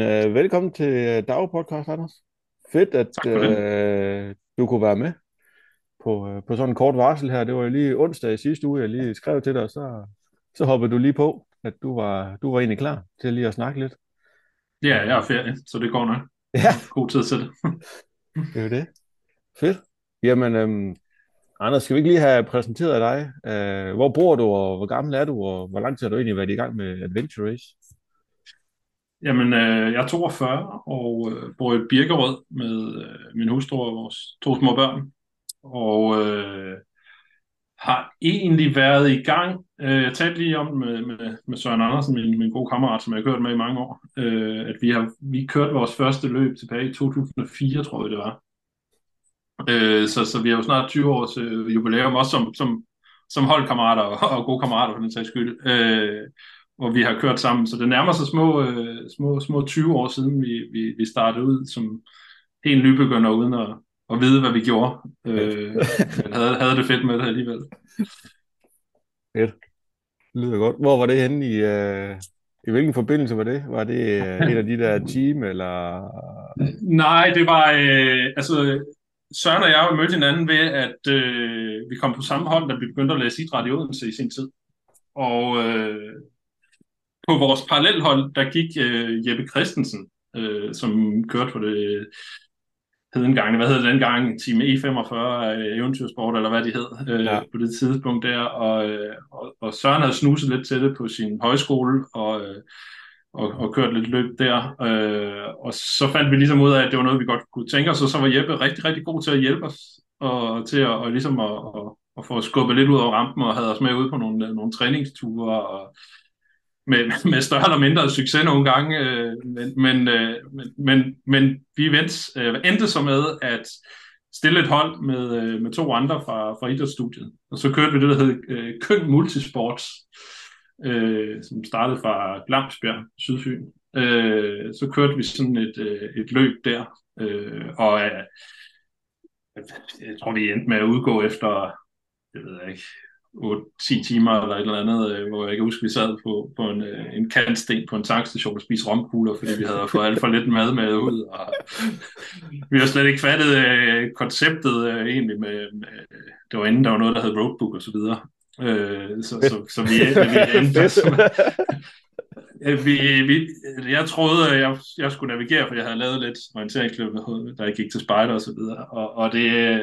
Øh, velkommen til Dag Podcast, Anders. Fedt, at øh, du kunne være med på, øh, på sådan en kort varsel her. Det var jo lige onsdag i sidste uge, jeg lige skrev til dig, og så, så hoppede du lige på, at du var, du var egentlig klar til lige at snakke lidt. Ja, jeg er ferie, så det går nok. Ja. God tid til det. det er jo det. Fedt. Jamen, øhm, Anders, skal vi ikke lige have præsenteret dig? Øh, hvor bor du, og hvor gammel er du, og hvor lang tid har du egentlig været i gang med Adventure Race? Jamen, øh, jeg er 42 og øh, bor i Birkerød med øh, min hustru og vores to små børn. Og øh, har egentlig været i gang. Øh, jeg talte lige om med, med, med Søren Andersen, min, min gode kammerat, som jeg har kørt med i mange år, øh, at vi har vi kørte vores første løb tilbage i 2004, tror jeg det var. Øh, så, så vi har jo snart 20 års øh, jubilæum, også som, som, som holdkammerater og, og gode kammerater for den sags skyld. Øh, hvor vi har kørt sammen. Så det nærmer sig små, øh, små, små 20 år siden, vi, vi, vi startede ud som helt nybegynder, uden at, at vide, hvad vi gjorde. Øh, men havde, havde det fedt med det alligevel. Fedt. Det lyder godt. Hvor var det henne i... Øh... I hvilken forbindelse var det? Var det øh, en af de der team, eller? Nej, det var, øh, altså, Søren og jeg mødte hinanden ved, at øh, vi kom på samme hold, da vi begyndte at læse idræt i Odense i sin tid. Og øh, på vores parallelhold, der gik øh, Jeppe Christensen, øh, som kørte på det hed engang, hvad hed det dengang, Team E45 øh, Eventyrsport, eller hvad de hed, øh, ja. på det tidspunkt der, og, øh, og, og Søren havde snuset lidt til det på sin højskole, og, øh, og, og kørt lidt løb der, øh, og så fandt vi ligesom ud af, at det var noget, vi godt kunne tænke os, og så var Jeppe rigtig, rigtig god til at hjælpe os, og til at, og ligesom at, at, at få skubbet lidt ud over rampen, og havde os med ud på nogle, nogle træningsture, og med, med større eller mindre succes nogle gange, øh, men, men, øh, men, men, men vi vendte, øh, endte så med at stille et hold med, øh, med to andre fra, fra idrætsstudiet, og så kørte vi det, der hed øh, Køn Multisports, øh, som startede fra Glamsbjerg, Sydfyn. Øh, så kørte vi sådan et, øh, et løb der, øh, og øh, jeg tror, vi endte med at udgå efter, jeg ved ikke, 8-10 timer eller et eller andet, øh, hvor jeg kan huske, vi sad på, på en, øh, en kantsten på en tankstation og spiste romkugler, fordi vi havde fået alt for lidt mad med ud. Og vi har slet ikke fattet øh, konceptet øh, egentlig med, med, det var inden der var noget, der hed roadbook og så videre. Øh, så, så, så, vi, vi endte som, vi, vi, jeg troede, at jeg, jeg skulle navigere, for jeg havde lavet lidt orienteringsløb, da jeg gik til spejder og så videre. Og, og det,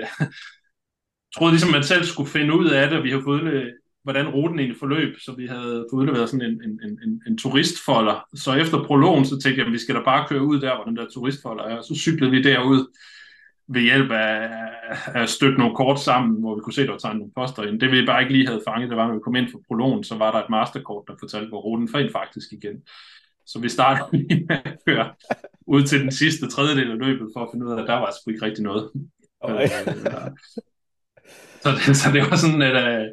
troede ligesom, at man selv skulle finde ud af det, og vi har fået hvordan ruten egentlig forløb, så vi havde fået udleveret sådan en, en, en, en, en turistfolder. Så efter prologen, så tænkte jeg, at vi skal da bare køre ud der, hvor den der turistfolder er. Så cyklede vi derud ved hjælp af, at stykke nogle kort sammen, hvor vi kunne se, at der var tegnet nogle poster ind. Det vi bare ikke lige havde fanget, det var, når vi kom ind for prologen, så var der et masterkort, der fortalte, hvor ruten fandt faktisk igen. Så vi startede lige med at køre ud til den sidste tredjedel af løbet, for at finde ud af, at der var sgu ikke rigtig noget. Okay. Øh, så, det, så det var sådan, at øh,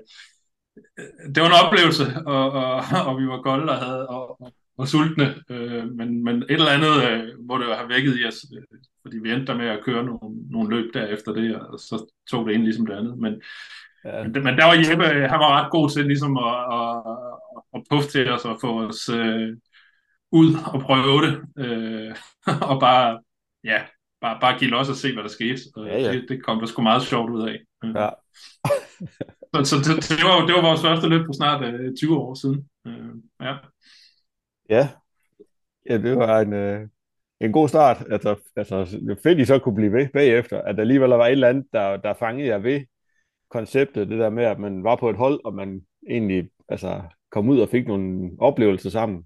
det var en oplevelse, og, og, og vi var kolde og, havde, og, og, og sultne, øh, men, men et eller andet øh, må det jo have vækket i os, øh, fordi vi endte med at køre nogle, nogle løb derefter det, og så tog det ind ligesom det andet. Men, ja. men, men der var Jeppe, han var ret god til ligesom at, at, at puffe til os og få os øh, ud og prøve det, øh, og bare, ja, bare, bare give los og se, hvad der skete. Og ja, ja. Det, det kom der sgu meget sjovt ud af. Ja. så så det, det, var, det var vores første løb på snart øh, 20 år siden. Øh, ja. Ja. Ja, det var en, øh, en god start. Altså, altså, fedt, I så kunne blive ved bagefter. At der alligevel var et eller andet, der, der fangede jer ved konceptet. Det der med, at man var på et hold, og man egentlig altså, kom ud og fik nogle oplevelser sammen.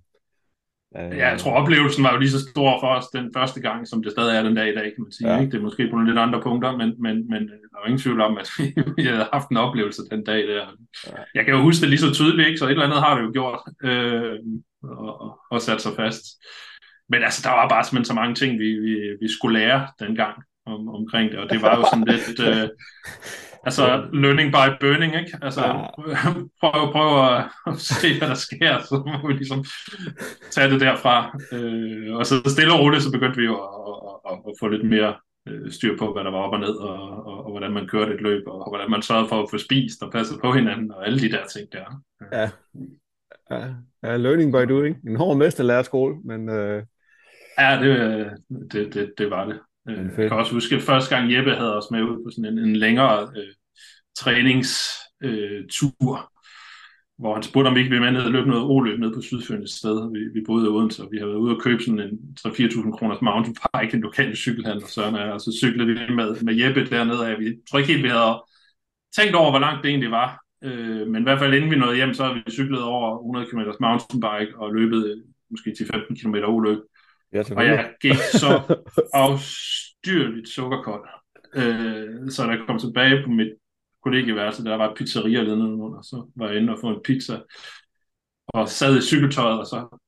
Ja, jeg tror oplevelsen var jo lige så stor for os den første gang, som det stadig er den dag i dag, kan man sige. Ja. Ikke? Det er måske på nogle lidt andre punkter, men, men, men der er ingen tvivl om, at vi havde haft en oplevelse den dag der. Ja. Jeg kan jo huske det lige så tydeligt, ikke? så et eller andet har det jo gjort øh, og, og sat sig fast. Men altså, der var bare simpelthen så mange ting, vi, vi, vi skulle lære dengang om, omkring det, og det var jo sådan lidt... Øh, Altså learning by burning, ikke? Altså ja. prøv, prøv at, se, hvad der sker, så må vi ligesom tage det derfra. Øh, og så stille og roligt, så begyndte vi jo at, at, at, få lidt mere øh, styr på, hvad der var op og ned, og, og, og hvordan man kørte et løb, og, og hvordan man sørgede for at få spist og passet på hinanden, og alle de der ting der. Ja, ja. ja learning by doing. En hård mesterlærerskole, men... Øh... Ja, det, det, det, det var det. Øh, jeg kan også huske, at første gang Jeppe havde os med ud på sådan en, en længere øh, træningstur, øh, hvor han spurgte, om vi ikke ville med ned og løbe noget oløb ned på Sydfyn et sted. Vi, vi boede i Odense, og vi havde været ude og købe sådan en 3-4.000 kroners mountainbike, en lokal cykelhandler, Søren og, og så cyklede vi med, med Jeppe dernede. Vi tror ikke helt, vi havde tænkt over, hvor langt det egentlig var. Øh, men i hvert fald inden vi nåede hjem, så havde vi cyklet over 100 km mountainbike og løbet måske til 15 km oløb. Ja, og jeg gik så afstyrligt sukkerkold. Øh, så da jeg kom tilbage på mit kollegieværelse, der var et pizzeria lidt under, så var jeg inde og få en pizza, og sad i cykeltøjet, og så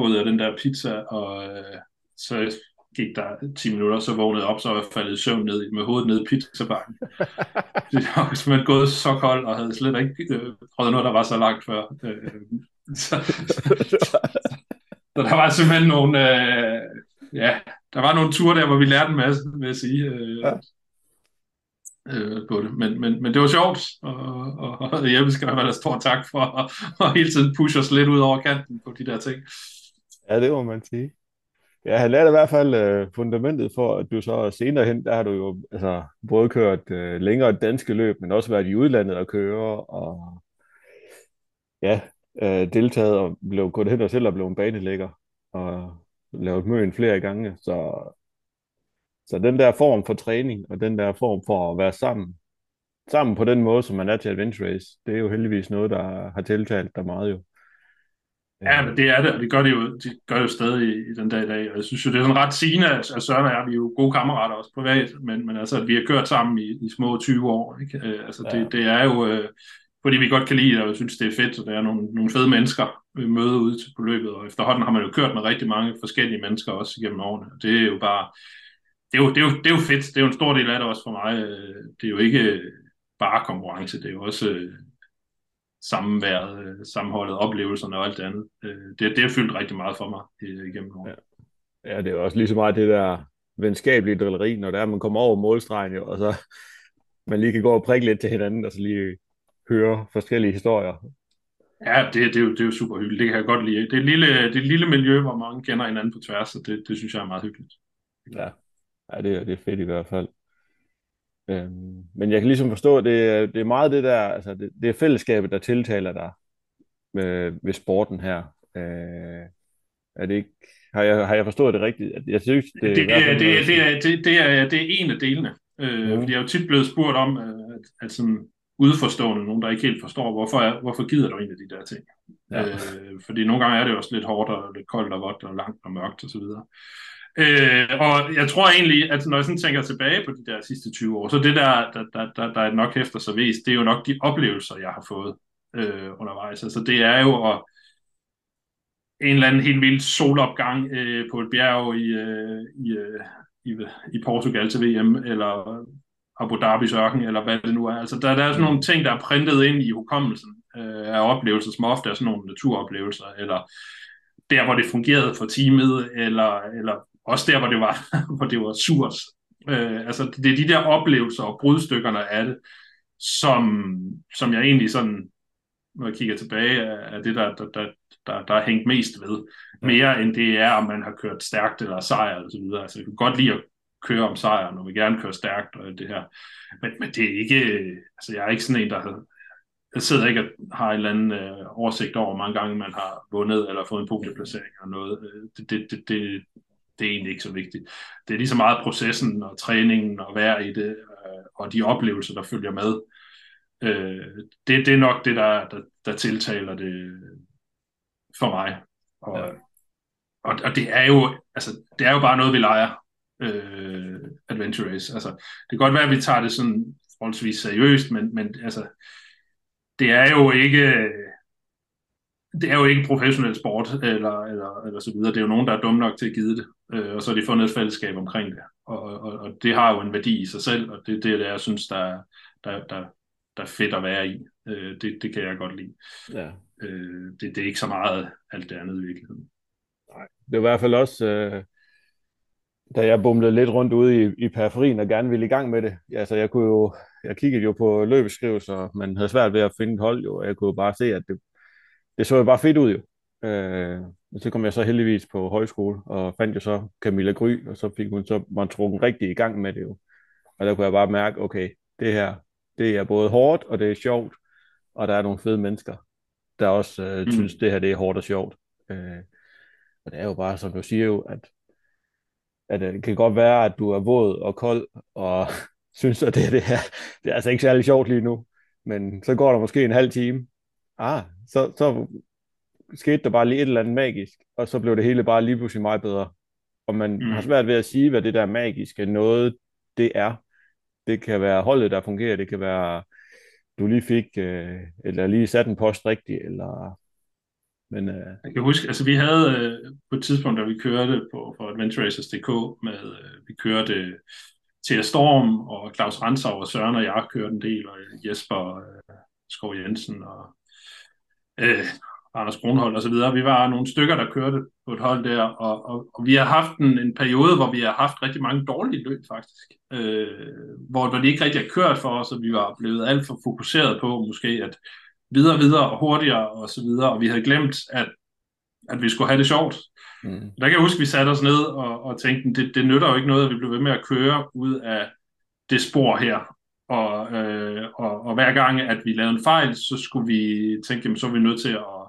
ud af den der pizza, og øh, så gik der 10 minutter, så vågnede jeg op, så var jeg faldet i søvn ned, med hovedet ned i pizzabakken. det var simpelthen gået så koldt, og havde slet ikke øh, prøvet noget, der var så langt før. Øh, så, så der var simpelthen nogle, øh, ja, der var nogle ture der, hvor vi lærte en masse, vil jeg sige. Øh, ja øh, på det. Men, men, men det var sjovt, og, og, og Jeppe skal have stor tak for at, at hele tiden pushe os lidt ud over kanten på de der ting. Ja, det må man sige. Ja, han lærte i hvert fald øh, fundamentet for, at du så senere hen, der har du jo altså, både kørt øh, længere danske løb, men også været i udlandet og køre, og ja, øh, deltaget og blev gået hen og selv og blev en banelægger, og lavet møen flere gange, så så den der form for træning, og den der form for at være sammen, sammen på den måde, som man er til Adventure Race, det er jo heldigvis noget, der har tiltalt dig meget jo. Ja, men det er det, og det gør det jo, de gør det jo stadig i, i den dag i dag. Og jeg synes jo, det er sådan ret sigende, at, Søren og jeg, vi er jo gode kammerater også privat, men, men altså, at vi har kørt sammen i, i små 20 år. Ikke? Øh, altså, ja. det, det er jo, øh, fordi vi godt kan lide det, og synes, det er fedt, og der er nogle, nogle fede mennesker, vi møder ude på løbet, og efterhånden har man jo kørt med rigtig mange forskellige mennesker også igennem årene. Det er jo bare, det, er jo, det, er jo, det er jo fedt. Det er jo en stor del af det også for mig. Øh, det er jo ikke øh, bare konkurrence, det er jo også øh, sammenværet, øh, sammenholdet, oplevelserne og alt det andet. Øh, det, det har fyldt rigtig meget for mig igennem årene. Ja. ja, det er også lige så meget det der venskabelige drilleri, når det er, man kommer over målstregen, jo, og så man lige kan gå og prikke lidt til hinanden, og så lige høre forskellige historier. Ja, det, det, er jo, det er jo super hyggeligt. Det kan jeg godt lide. Det er et lille, det er et lille miljø, hvor mange kender hinanden på tværs, og det, det synes jeg er meget hyggeligt. Ja, Ja, det, det er fedt i hvert fald. Øhm, men jeg kan ligesom forstå, at det, det er meget det der, altså det, det er fællesskabet, der tiltaler dig med, ved sporten her. Øh, er det ikke, har jeg, har jeg forstået det rigtigt? Jeg synes, det, det, er, det, det, det, er, det, det, er, det er en af delene. Øh, mm. Fordi jeg er jo tit blevet spurgt om, at, at sådan udforstående, nogen der ikke helt forstår, hvorfor, hvorfor gider du egentlig de der ting? Ja. Øh, fordi nogle gange er det også lidt hårdt og lidt koldt og vådt og langt og mørkt osv. Og så videre. Øh, og jeg tror egentlig, at når jeg sådan tænker tilbage på de der sidste 20 år, så det der, der, der, der, der nok hæfter sig vist, det er jo nok de oplevelser, jeg har fået øh, undervejs. Altså det er jo at en eller anden helt vild solopgang øh, på et bjerg i, øh, i, øh, i, i Portugal til VM, eller Abu Dhabis ørken, eller hvad det nu er. Altså der, der er sådan nogle ting, der er printet ind i hukommelsen øh, af oplevelser, som ofte er sådan nogle naturoplevelser, eller der, hvor det fungerede for teamet, eller, eller også der, hvor det var, hvor det var surt. Øh, altså, det er de der oplevelser og brudstykkerne af det, som, som jeg egentlig sådan, når jeg kigger tilbage, er det, der, der, der, der, der er hængt mest ved. Mere end det er, om man har kørt stærkt eller sejr og så videre. Altså, jeg kan godt lide at køre om sejren, og vil gerne køre stærkt og det her. Men, men det er ikke, altså jeg er ikke sådan en, der jeg sidder ikke og har en eller anden øh, oversigt over, hvor mange gange man har vundet eller fået en podieplacering eller noget. Øh, det, det, det, det, det er egentlig ikke så vigtigt. Det er lige så meget processen og træningen og være i det, øh, og de oplevelser, der følger med. Øh, det, det er nok det, der, der, der tiltaler det for mig. Og, ja. og, og det er jo altså, det er jo bare noget, vi leger. Øh, Adventure Race. Altså, det kan godt være, at vi tager det sådan forholdsvis seriøst, men, men altså, det er jo ikke det er jo ikke professionel sport, eller, eller, eller så videre. Det er jo nogen, der er dumme nok til at give det, øh, og så har de fundet et fællesskab omkring det. Og, og, og det har jo en værdi i sig selv, og det, det er det, jeg synes, der, der, der, der er fedt at være i. Øh, det, det kan jeg godt lide. Ja. Øh, det, det er ikke så meget alt det andet i virkeligheden. Nej. Det er i hvert fald også, øh, da jeg bumlede lidt rundt ude i, i periferien og gerne ville i gang med det. Altså, jeg kunne jo, jeg kiggede jo på løbeskrivelser, man havde svært ved at finde et hold jo, og jeg kunne jo bare se, at det, det så jo bare fedt ud jo. Øh, så kom jeg så heldigvis på højskole, og fandt jo så Camilla Gry, og så fik hun så man trukket rigtig i gang med det jo. Og der kunne jeg bare mærke, okay, det her, det er både hårdt, og det er sjovt, og der er nogle fede mennesker, der også øh, mm. synes, det her det er hårdt og sjovt. Øh, og det er jo bare, som du siger jo, at, at det kan godt være, at du er våd og kold, og synes, at det, det, her, det er altså ikke særlig sjovt lige nu. Men så går der måske en halv time. Ah, så, så skete der bare lige et eller andet magisk, og så blev det hele bare lige pludselig meget bedre. Og man mm. har svært ved at sige, hvad det der magiske noget, det er. Det kan være holdet, der fungerer, det kan være, du lige fik, øh, eller lige sat en post rigtigt, eller men, øh... Jeg kan huske, altså vi havde øh, på et tidspunkt, da vi kørte på, på AdventureRacers.dk, med, øh, vi kørte øh, til Storm, og Claus Ransau og Søren og jeg kørte en del, og øh, Jesper øh, Skov Jensen og øh, Anders Kronhold og så videre. Vi var nogle stykker, der kørte på et hold der, og, og, og vi har haft en, en periode, hvor vi har haft rigtig mange dårlige løb faktisk, øh, hvor, hvor de ikke rigtig har kørt for os, og vi var blevet alt for fokuseret på måske at videre, videre og hurtigere og så videre, og vi havde glemt, at, at vi skulle have det sjovt. Mm. Der kan jeg huske, at vi satte os ned og, og tænkte, det, det nytter jo ikke noget, at vi blev ved med at køre ud af det spor her. Og, øh, og, og hver gang, at vi lavede en fejl, så skulle vi tænke, jamen, så er vi nødt til at,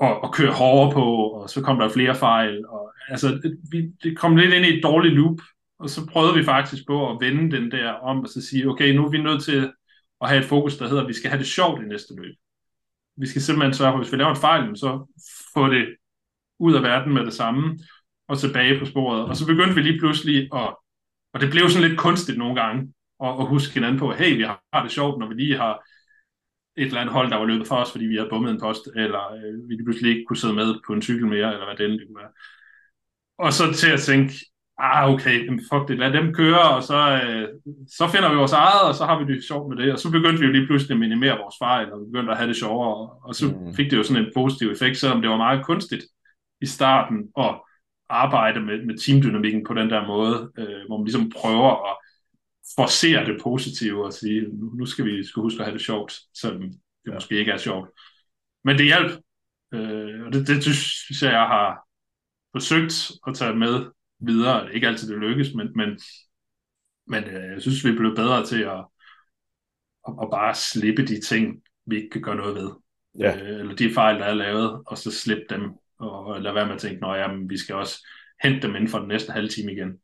at, at køre hårdere på, og så kom der flere fejl. Og, altså, vi, det kom lidt ind i et dårligt loop, og så prøvede vi faktisk på at vende den der om, og så sige, okay, nu er vi nødt til at have et fokus, der hedder, at vi skal have det sjovt i næste løb. Vi skal simpelthen sørge for, at hvis vi laver en fejl, så få det ud af verden med det samme, og tilbage på sporet. Og så begyndte vi lige pludselig at, og det blev sådan lidt kunstigt nogle gange, at, at huske hinanden på, hey, vi har det sjovt, når vi lige har et eller andet hold, der var løbet for os, fordi vi havde bummet en post, eller øh, vi pludselig ikke kunne sidde med på en cykel mere, eller hvad det end kunne være. Og så til at tænke, ah okay, fuck det, lad dem køre, og så, øh, så finder vi vores eget, og så har vi det sjovt med det, og så begyndte vi jo lige pludselig at minimere vores fejl, og begyndte at have det sjovere, og så mm. fik det jo sådan en positiv effekt, selvom det var meget kunstigt i starten at arbejde med, med teamdynamikken på den der måde, øh, hvor man ligesom prøver at forcere det positive og sige, nu, nu skal vi skal huske at have det sjovt, selvom det ja. måske ikke er sjovt. Men det hjælp, øh, og det, det synes jeg, jeg har forsøgt at tage med videre. Det er ikke altid det lykkes, men, men, men øh, jeg synes, vi er blevet bedre til at, at, at bare slippe de ting, vi ikke kan gøre noget ved. Ja. Øh, eller de fejl, der er lavet, og så slippe dem, og, og lade være med at tænke, at vi skal også hente dem inden for den næste halve time igen.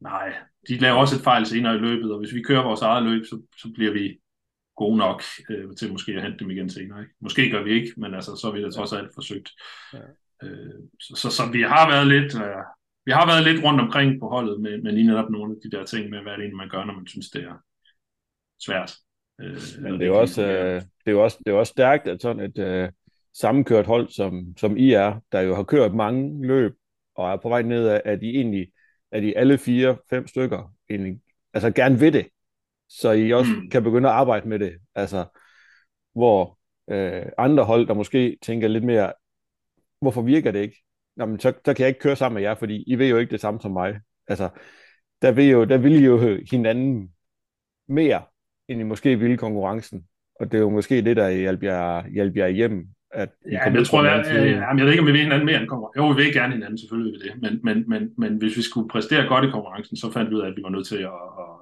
Nej, de laver også et fejl senere i løbet, og hvis vi kører vores eget løb, så, så bliver vi gode nok øh, til måske at hente dem igen senere. Ikke? Måske gør vi ikke, men altså, så har vi det trods alt forsøgt. Ja. Øh, så, så, så vi har været lidt, øh, vi har været lidt rundt omkring på holdet med, med lige netop nogle af de der ting med, hvad det egentlig man gør, når man synes, det er svært. Øh, Men det er, jo også, øh, det, er jo også, det er også stærkt, at sådan et øh, sammenkørt hold, som, som I er, der jo har kørt mange løb, og er på vej ned af, at I egentlig, at I alle fire, fem stykker, egentlig, altså gerne vil det, så I også mm. kan begynde at arbejde med det. Altså, hvor øh, andre hold, der måske tænker lidt mere, hvorfor virker det ikke? Jamen, så, så kan jeg ikke køre sammen med jer, fordi I ved jo ikke det samme som mig. Altså, der vil, jo, der vil I jo hinanden mere, end I måske ville konkurrencen. Og det er jo måske det, der hjælper jer, hjælper jer hjem. At I ja, jeg tror, jeg, jeg, jeg, jeg ved ikke, om vi vil hinanden mere end konkurrencen. Jo, vi vil gerne hinanden, selvfølgelig vil det. Men, men, men, men hvis vi skulle præstere godt i konkurrencen, så fandt vi ud af, at vi var nødt til at, at,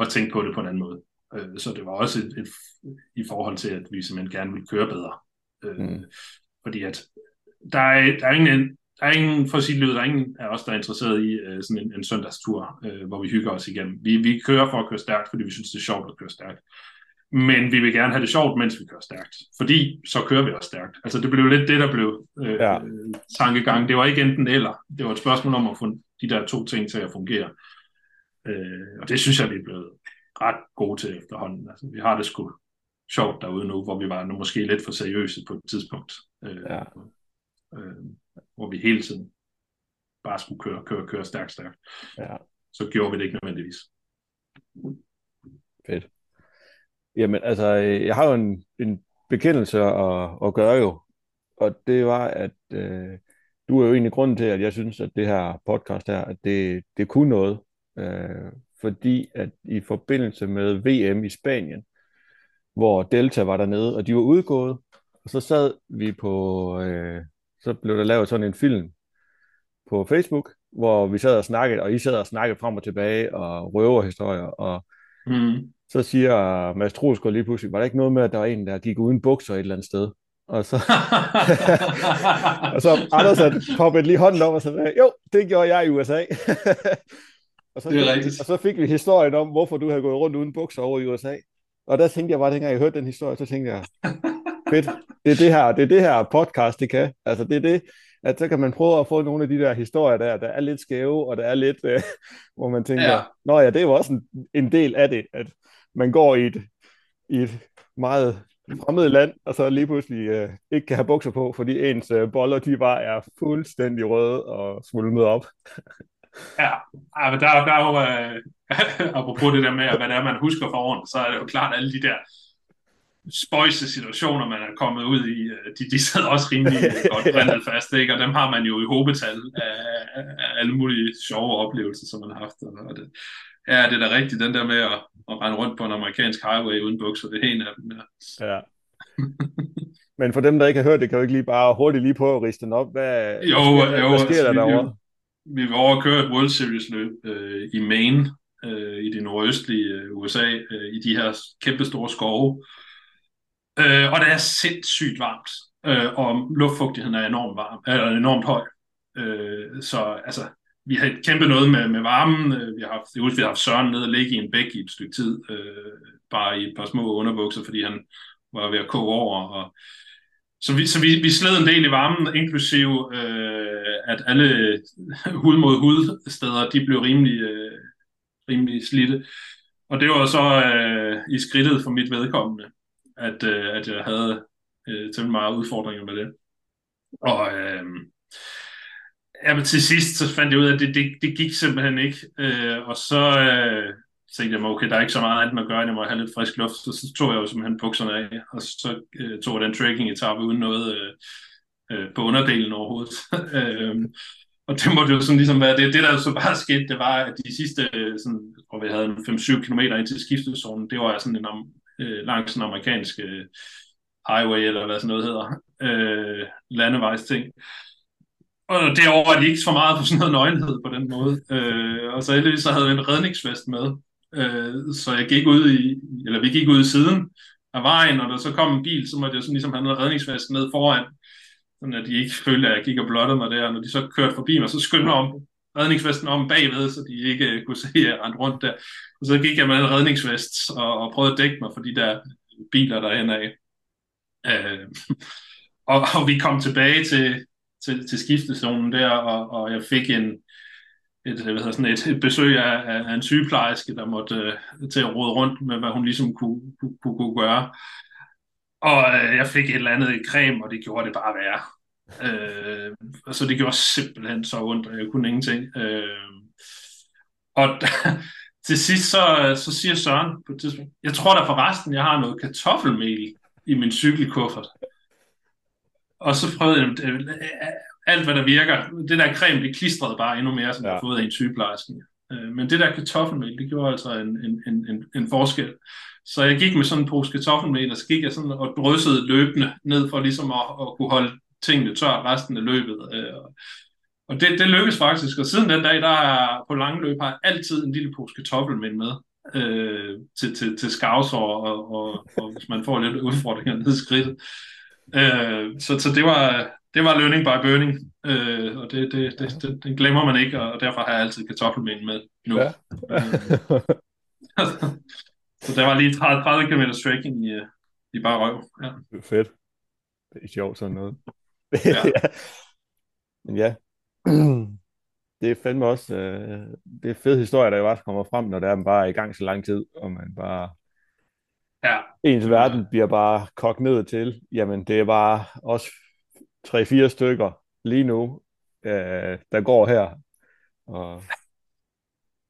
at tænke på det på en anden måde. Øh, så det var også et, et, i forhold til, at vi simpelthen gerne ville køre bedre. Øh, mm. Fordi at der er, der er ingen der er ingen, for at sige det, der er ingen af os, der er interesseret i uh, sådan en, en søndagstur, uh, hvor vi hygger os igennem. Vi, vi kører for at køre stærkt, fordi vi synes, det er sjovt at køre stærkt. Men vi vil gerne have det sjovt, mens vi kører stærkt. Fordi så kører vi også stærkt. Altså det blev lidt det, der blev uh, ja. tankegang. Det var ikke enten eller. Det var et spørgsmål om at få de der to ting til at fungere. Uh, og det synes jeg, vi er blevet ret gode til efterhånden. Altså, vi har det sgu sjovt derude nu, hvor vi var nu måske lidt for seriøse på et tidspunkt. Uh, ja. Uh, hvor vi hele tiden bare skulle køre, køre, køre stærkt, stærkt. Ja. Så gjorde vi det ikke nødvendigvis. Fedt. Jamen, altså, jeg har jo en, en bekendelse at, at gøre jo, og det var, at øh, du er jo egentlig grunden til, at jeg synes, at det her podcast her, at det, det kunne noget, øh, fordi at i forbindelse med VM i Spanien, hvor Delta var dernede, og de var udgået, og så sad vi på, øh, så blev der lavet sådan en film på Facebook, hvor vi sad og snakkede, og I sad og snakkede frem og tilbage, og røverhistorier, og Mm. så siger Mads Trosgaard lige pludselig, var der ikke noget med, at der var en, der gik uden bukser et eller andet sted? Og så, og så Anders havde poppet lige hånden op og sagde, jo, det gjorde jeg i USA. og, så Det er fik, rigtigt. og så fik vi historien om, hvorfor du havde gået rundt uden bukser over i USA. Og der tænkte jeg bare, dengang jeg hørte den historie, så tænkte jeg, fedt, det er det her, det er det her podcast, det kan. Altså det er det, at så kan man prøve at få nogle af de der historier der, der er lidt skæve, og der er lidt, øh, hvor man tænker, Ja. nå ja, det er jo også en, en del af det, at man går i et, i et meget fremmed land, og så lige pludselig øh, ikke kan have bukser på, fordi ens øh, boller, de bare er fuldstændig røde og svulmet op. Ja, men der, er- der er jo, øh, apropos det der med, hvad det er, man husker fra årene, så er det jo klart, alle de der spøjse situationer, man er kommet ud i, øh, de, de sidder også rimelig godt brindet fast, ikke? og dem har man jo i hobetal af, af, af alle mulige sjove oplevelser, som man har haft. Og det, ja, det er da rigtigt, den der med at, at rende rundt på en amerikansk highway uden bukser, det er en af dem. Ja. Ja. Men for dem, der ikke har hørt det, kan jo ikke lige bare hurtigt lige prøve at riste den op. Hvad, Jo, hvad sker, jo, hvad sker altså, der vi- derovre? Vi vil over at køre et World Series løb øh, i Maine, øh, i det nordøstlige øh, USA, øh, i de her kæmpe store skove. Øh, og det er sindssygt varmt, øh, og luftfugtigheden er enormt, varm, eller enormt høj. Øh, så altså, vi har kæmpet noget med, med varmen. Øh, vi har haft, jeg husker, vi har haft Søren nede og ligge i en bæk i et stykke tid, øh, bare i et par små underbukser, fordi han var ved at koge over. Og, så vi, så vi, vi sled en del i varmen, inklusive øh, at alle hud mod hud steder, de blev rimelig, øh, rimelig slidte. Og det var så øh, i skridtet for mit vedkommende, at, øh, at jeg havde øh, temmelig meget udfordringer med det. Og øh, jamen, til sidst så fandt jeg ud af, at det, det, det gik simpelthen ikke. Øh, og så øh, tænkte jeg mig, okay, der er ikke så meget andet man gør, end jeg må have lidt frisk luft. Så, så tog jeg jo simpelthen bukserne af, og så øh, tog jeg den trekking-etappe uden noget øh, øh, på underdelen overhovedet. øh, og det måtte jo sådan ligesom være, det, det der så bare skete, det var, at de sidste, øh, sådan, hvor vi havde en 5-7 km ind til skiftezonen, det var sådan en øh, langs en amerikansk øh, highway, eller hvad sådan noget hedder, øh, landevejs ting. Og derover er de ikke for meget på sådan noget nøgenhed på den måde. Øh, og så heldigvis så havde vi en redningsvest med. Øh, så jeg gik ud i, eller vi gik ud i siden af vejen, og der så kom en bil, så måtte jeg sådan ligesom have noget redningsvest ned foran, sådan at de ikke følte, at jeg gik og blottede mig der. Når de så kørte forbi mig, så skyndte jeg om redningsvesten om bagved, så de ikke kunne se, at jeg rendte rundt der. Og så gik jeg med en redningsvest og, og prøvede at dække mig for de der biler derhen af. Øh, og, og vi kom tilbage til, til, til skiftezonen der, og, og jeg fik en, et, hvad hedder sådan et, et besøg af, af, af en sygeplejerske, der måtte øh, til at rode rundt med, hvad hun ligesom kunne, kunne, kunne, kunne gøre. Og øh, jeg fik et eller andet creme, og det gjorde det bare værre. Uh, altså det gjorde simpelthen så ondt, og jeg kunne ingenting. Uh, og til sidst så, så siger Søren på et tidspunkt, jeg tror da forresten, jeg har noget kartoffelmel i min cykelkuffert. Og så prøvede jeg øh, alt, hvad der virker. Det der creme, det klistrede bare endnu mere, som ja. jeg har fået af en sygeplejerske. Øh, Men det der kartoffelmel, det gjorde altså en, en, en, en, en forskel. Så jeg gik med sådan en pose kartoffelmel, og så gik jeg sådan og dryssede løbende ned for ligesom at, at kunne holde tingene tørt resten af løbet. Øh, Og det, det lykkedes faktisk, og siden den dag, der er på lange løb, har jeg altid en lille pose kartoffelmel med øh, til, til, til skavsår, og, og, og hvis man får lidt udfordringer ned i skridtet. Øh, så, så det var, det var learning by burning, øh, og det, det, det, det, det glemmer man ikke, og derfor har jeg altid kartoffelmel med nu. Ja. så der var lige 30, 30 km trekking i, i bare røv. Ja. Fedt. Det er sjovt sådan noget. Ja. Men ja, det er fandme også, øh, det er fed historie, der jo også kommer frem, når der er bare er i gang så lang tid, og man bare, ja. ens verden bliver bare kogt ned til, jamen det er bare også tre-fire stykker lige nu, øh, der går her. Og,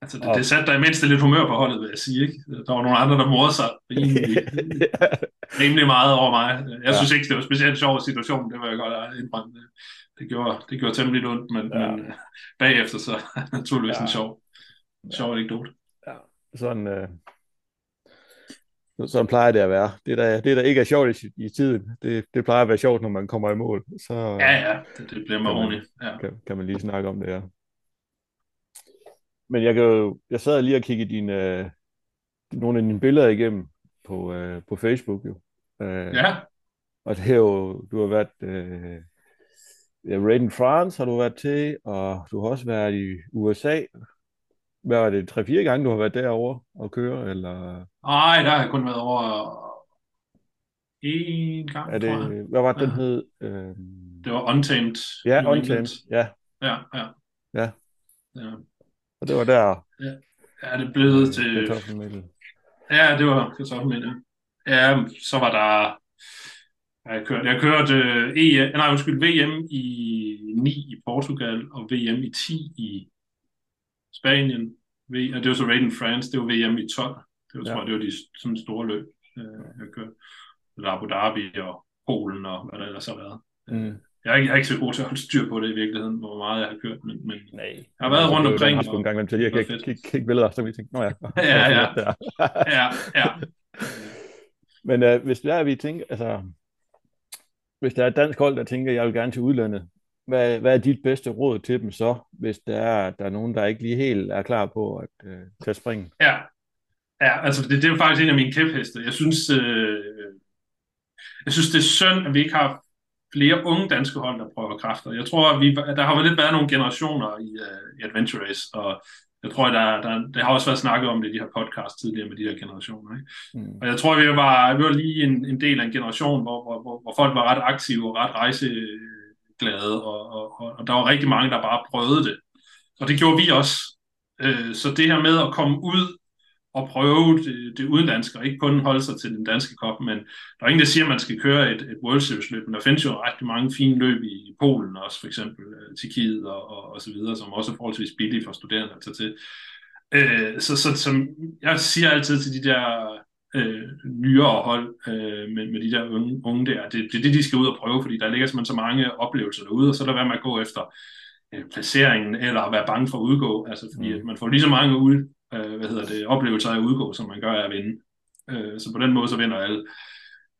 Altså, det, det satte dig i mindste lidt humør på holdet, vil jeg sige. Ikke? Der var nogle andre, der mordede sig rimelig, rimelig meget over mig. Jeg Ja. synes ikke, det var en specielt sjov situation, det var jeg godt indrømme. Det, gjorde, det gjorde temmelig ondt, men, Ja. men øh, bagefter så naturligvis Ja. en sjov, en sjov anekdote. sådan, øh, sådan plejer det at være. Det, der, det, der ikke er sjovt i, i tiden, det, det plejer at være sjovt, når man kommer i mål. Så, ja, ja, det, det bliver ordentligt. Ja. Kan, kan man lige snakke om det her. Men jeg, kan jo, jeg sad lige og kiggede dine, øh, nogle af dine billeder igennem på, øh, på Facebook. Jo. Øh, ja. Og det er jo, du har været øh, ja, Raid in France har du været til, og du har også været i USA. Hvad var det, tre-fire gange, du har været derovre og køre, eller? Nej, der har jeg kun været over en gang, er det, tror jeg. Hvad var det, den ja. hed? Øh... Det var Untamed. Ja, Untamed, ja. Ja, ja. Ja. ja. Og det var der. Ja, ja det blev øh, til... Kartoffelmel. Ja, det var kartoffelmel, ja. ja. så var der... Jeg kørte, jeg kørte uh, e, nej, undskyld, VM i 9 i Portugal og VM i 10 i Spanien. V, det var så Raid in France, det var VM i 12. Det var, ja. tror jeg, det var de sådan store løb, uh, jeg kørte. Abu Dhabi og Polen og hvad der ellers har været. Mm. Jeg er, ikke, jeg er ikke så god til at holde styr på det i virkeligheden, hvor meget jeg har kørt, men, men Nej. jeg har været rundt omkring. Jeg har en gang imellem til, jeg kan ikke kigge billeder, så vi tænker, nå ja. ja, ja. ja, ja. Men uh, hvis det er, at vi tænker, altså, hvis der er et dansk hold, der tænker, jeg vil gerne til udlandet, hvad, hvad er dit bedste råd til dem så, hvis der er, der er nogen, der ikke lige helt er klar på at uh, tage springen? Ja, ja altså det, det er jo faktisk en af mine kæpheste. Jeg synes, øh, jeg synes, det er synd, at vi ikke har flere unge danske hold, der prøver kræfter. Jeg tror, at vi, der har lidt været nogle generationer i, uh, i Adventure Race, og jeg tror, der, der, der har også været snakket om det i de her podcast tidligere med de her generationer. Ikke? Mm. Og jeg tror, vi var, vi var lige en, en del af en generation, hvor, hvor, hvor, hvor folk var ret aktive og ret rejseglade, og, og, og, og der var rigtig mange, der bare prøvede det. Og det gjorde vi også. Øh, så det her med at komme ud at prøve det, det udenlandske, og ikke kun holde sig til den danske kop, men der er ingen, der siger, at man skal køre et, et World Series løb, men der findes jo rigtig mange fine løb i, i Polen også, for eksempel uh, Tjekkiet og, og, og så videre, som også er forholdsvis billige for studerende at tage til. Uh, så, så som jeg siger altid til de der uh, nyere hold uh, med, med de der unge, unge der, det, det er det, de skal ud og prøve, fordi der ligger simpelthen så mange oplevelser derude, og så er der være med at gå efter placeringen, eller at være bange for at udgå, altså fordi mm. at man får lige så mange ud, øh, hvad hedder det, oplevelser af at udgå, som man gør af at vinde. Øh, så på den måde, så vinder alle.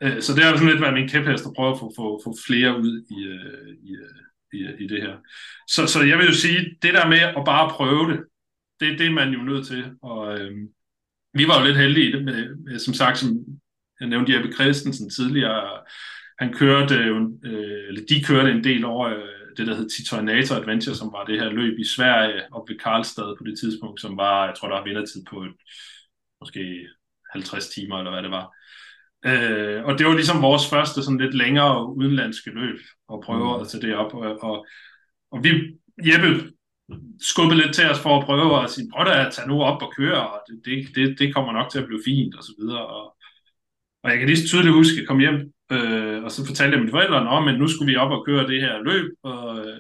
Øh, så det har sådan lidt været min kæphest at prøve at få, få, få flere ud i, øh, i, øh, i, i det her. Så, så jeg vil jo sige, det der med at bare prøve det, det, det er man jo nødt til. Og øh, vi var jo lidt heldige i det, med, med, som sagt, som jeg nævnte Jeppe Christensen tidligere, han kørte, øh, eller de kørte en del over øh, det, der hed Titoinator Adventure, som var det her løb i Sverige, op ved Karlstad på det tidspunkt, som var, jeg tror, der var vindertid på et, måske 50 timer, eller hvad det var. Øh, og det var ligesom vores første sådan lidt længere udenlandske løb, og prøve mm. at tage det op. Og, og, og vi, Jeppe skubbede lidt til os for at prøve at sige, prøv da at tage nu op og køre, og det, det, det, det kommer nok til at blive fint, og så videre. Og, og jeg kan lige så tydeligt huske, at jeg kom hjem Øh, og så fortalte jeg mine forældre, om, men nu skulle vi op og køre det her løb, og øh,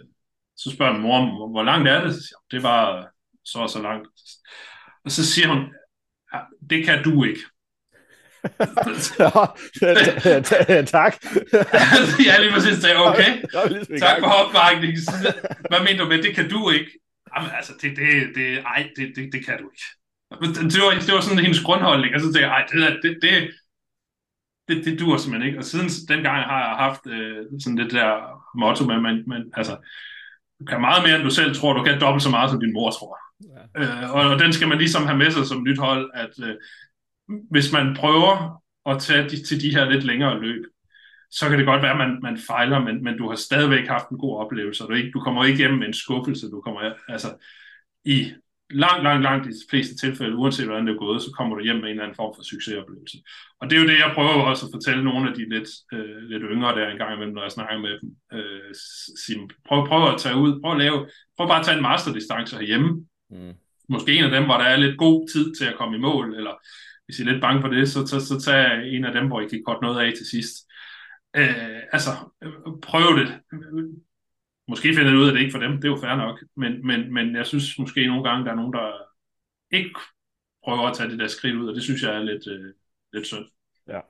så spørger min mor, hvor, langt er det? Så det var så og så langt. Og så siger hun, det kan du ikke. tak. ja, lige præcis. Er okay. Tak for opbakningen. Hvad mener du med, det kan du ikke? Jamen, altså, det, det, det, ej, det, det, det kan du ikke. Det var, det var sådan hendes grundholdning. Altså, det, ej, det, det, det, det, det dur simpelthen ikke. Og siden dengang har jeg haft øh, sådan det der motto med, man, man, altså, du kan meget mere, end du selv tror, du kan dobbelt så meget, som din mor tror. Ja. Øh, og, og den skal man ligesom have med sig som nyt hold, at øh, hvis man prøver at tage de, til de her lidt længere løb, så kan det godt være, at man, man fejler, men, men du har stadigvæk haft en god oplevelse, og du, ikke, du kommer ikke hjem med en skuffelse, du kommer altså i langt, langt, langt de fleste tilfælde, uanset hvordan det er gået, så kommer du hjem med en eller anden form for succesoplevelse. Og det er jo det, jeg prøver også at fortælle nogle af de lidt, øh, lidt yngre der en gang imellem, når jeg snakker med dem. Øh, sige, prøv, prøv at tage ud, prøv at lave, prøv bare at tage en masterdistance herhjemme. Mm. Måske en af dem, hvor der er lidt god tid til at komme i mål, eller hvis I er lidt bange for det, så, så, så tag en af dem, hvor I kan korte noget af til sidst. Øh, altså, prøv det Måske finder de ud af, det ikke for dem, det er jo fair nok, men, men, men jeg synes måske nogle gange, der er nogen, der ikke prøver at tage det der skridt ud, og det synes jeg er lidt, øh, lidt synd. Ja.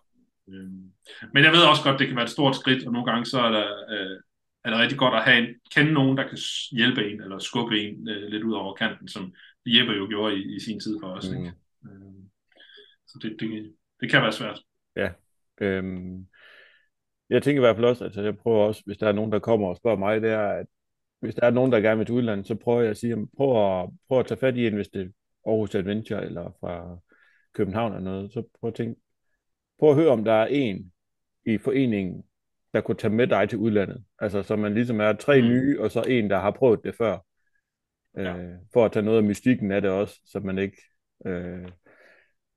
Øhm, men jeg ved også godt, det kan være et stort skridt, og nogle gange så er der, øh, er det rigtig godt at have en, kende nogen, der kan hjælpe en, eller skubbe en øh, lidt ud over kanten, som Jeppe jo gjorde i, i sin tid for os. Mm. Ikke? Øhm, så det, det, det kan være svært. Ja. Øhm, jeg tænker i hvert fald også, altså jeg prøver også, hvis der er nogen, der kommer og spørger mig, det er, at hvis der er nogen, der gerne vil til udlandet, så prøver jeg at sige, prøv at, prøv at tage fat i en, hvis det er Aarhus Adventure eller fra København eller noget, så prøv at tænke, prøv at høre, om der er en i foreningen, der kunne tage med dig til udlandet. Altså, så man ligesom er tre mm. nye, og så en, der har prøvet det før. Ja. Øh, for at tage noget af mystikken af det også, så man ikke... Øh,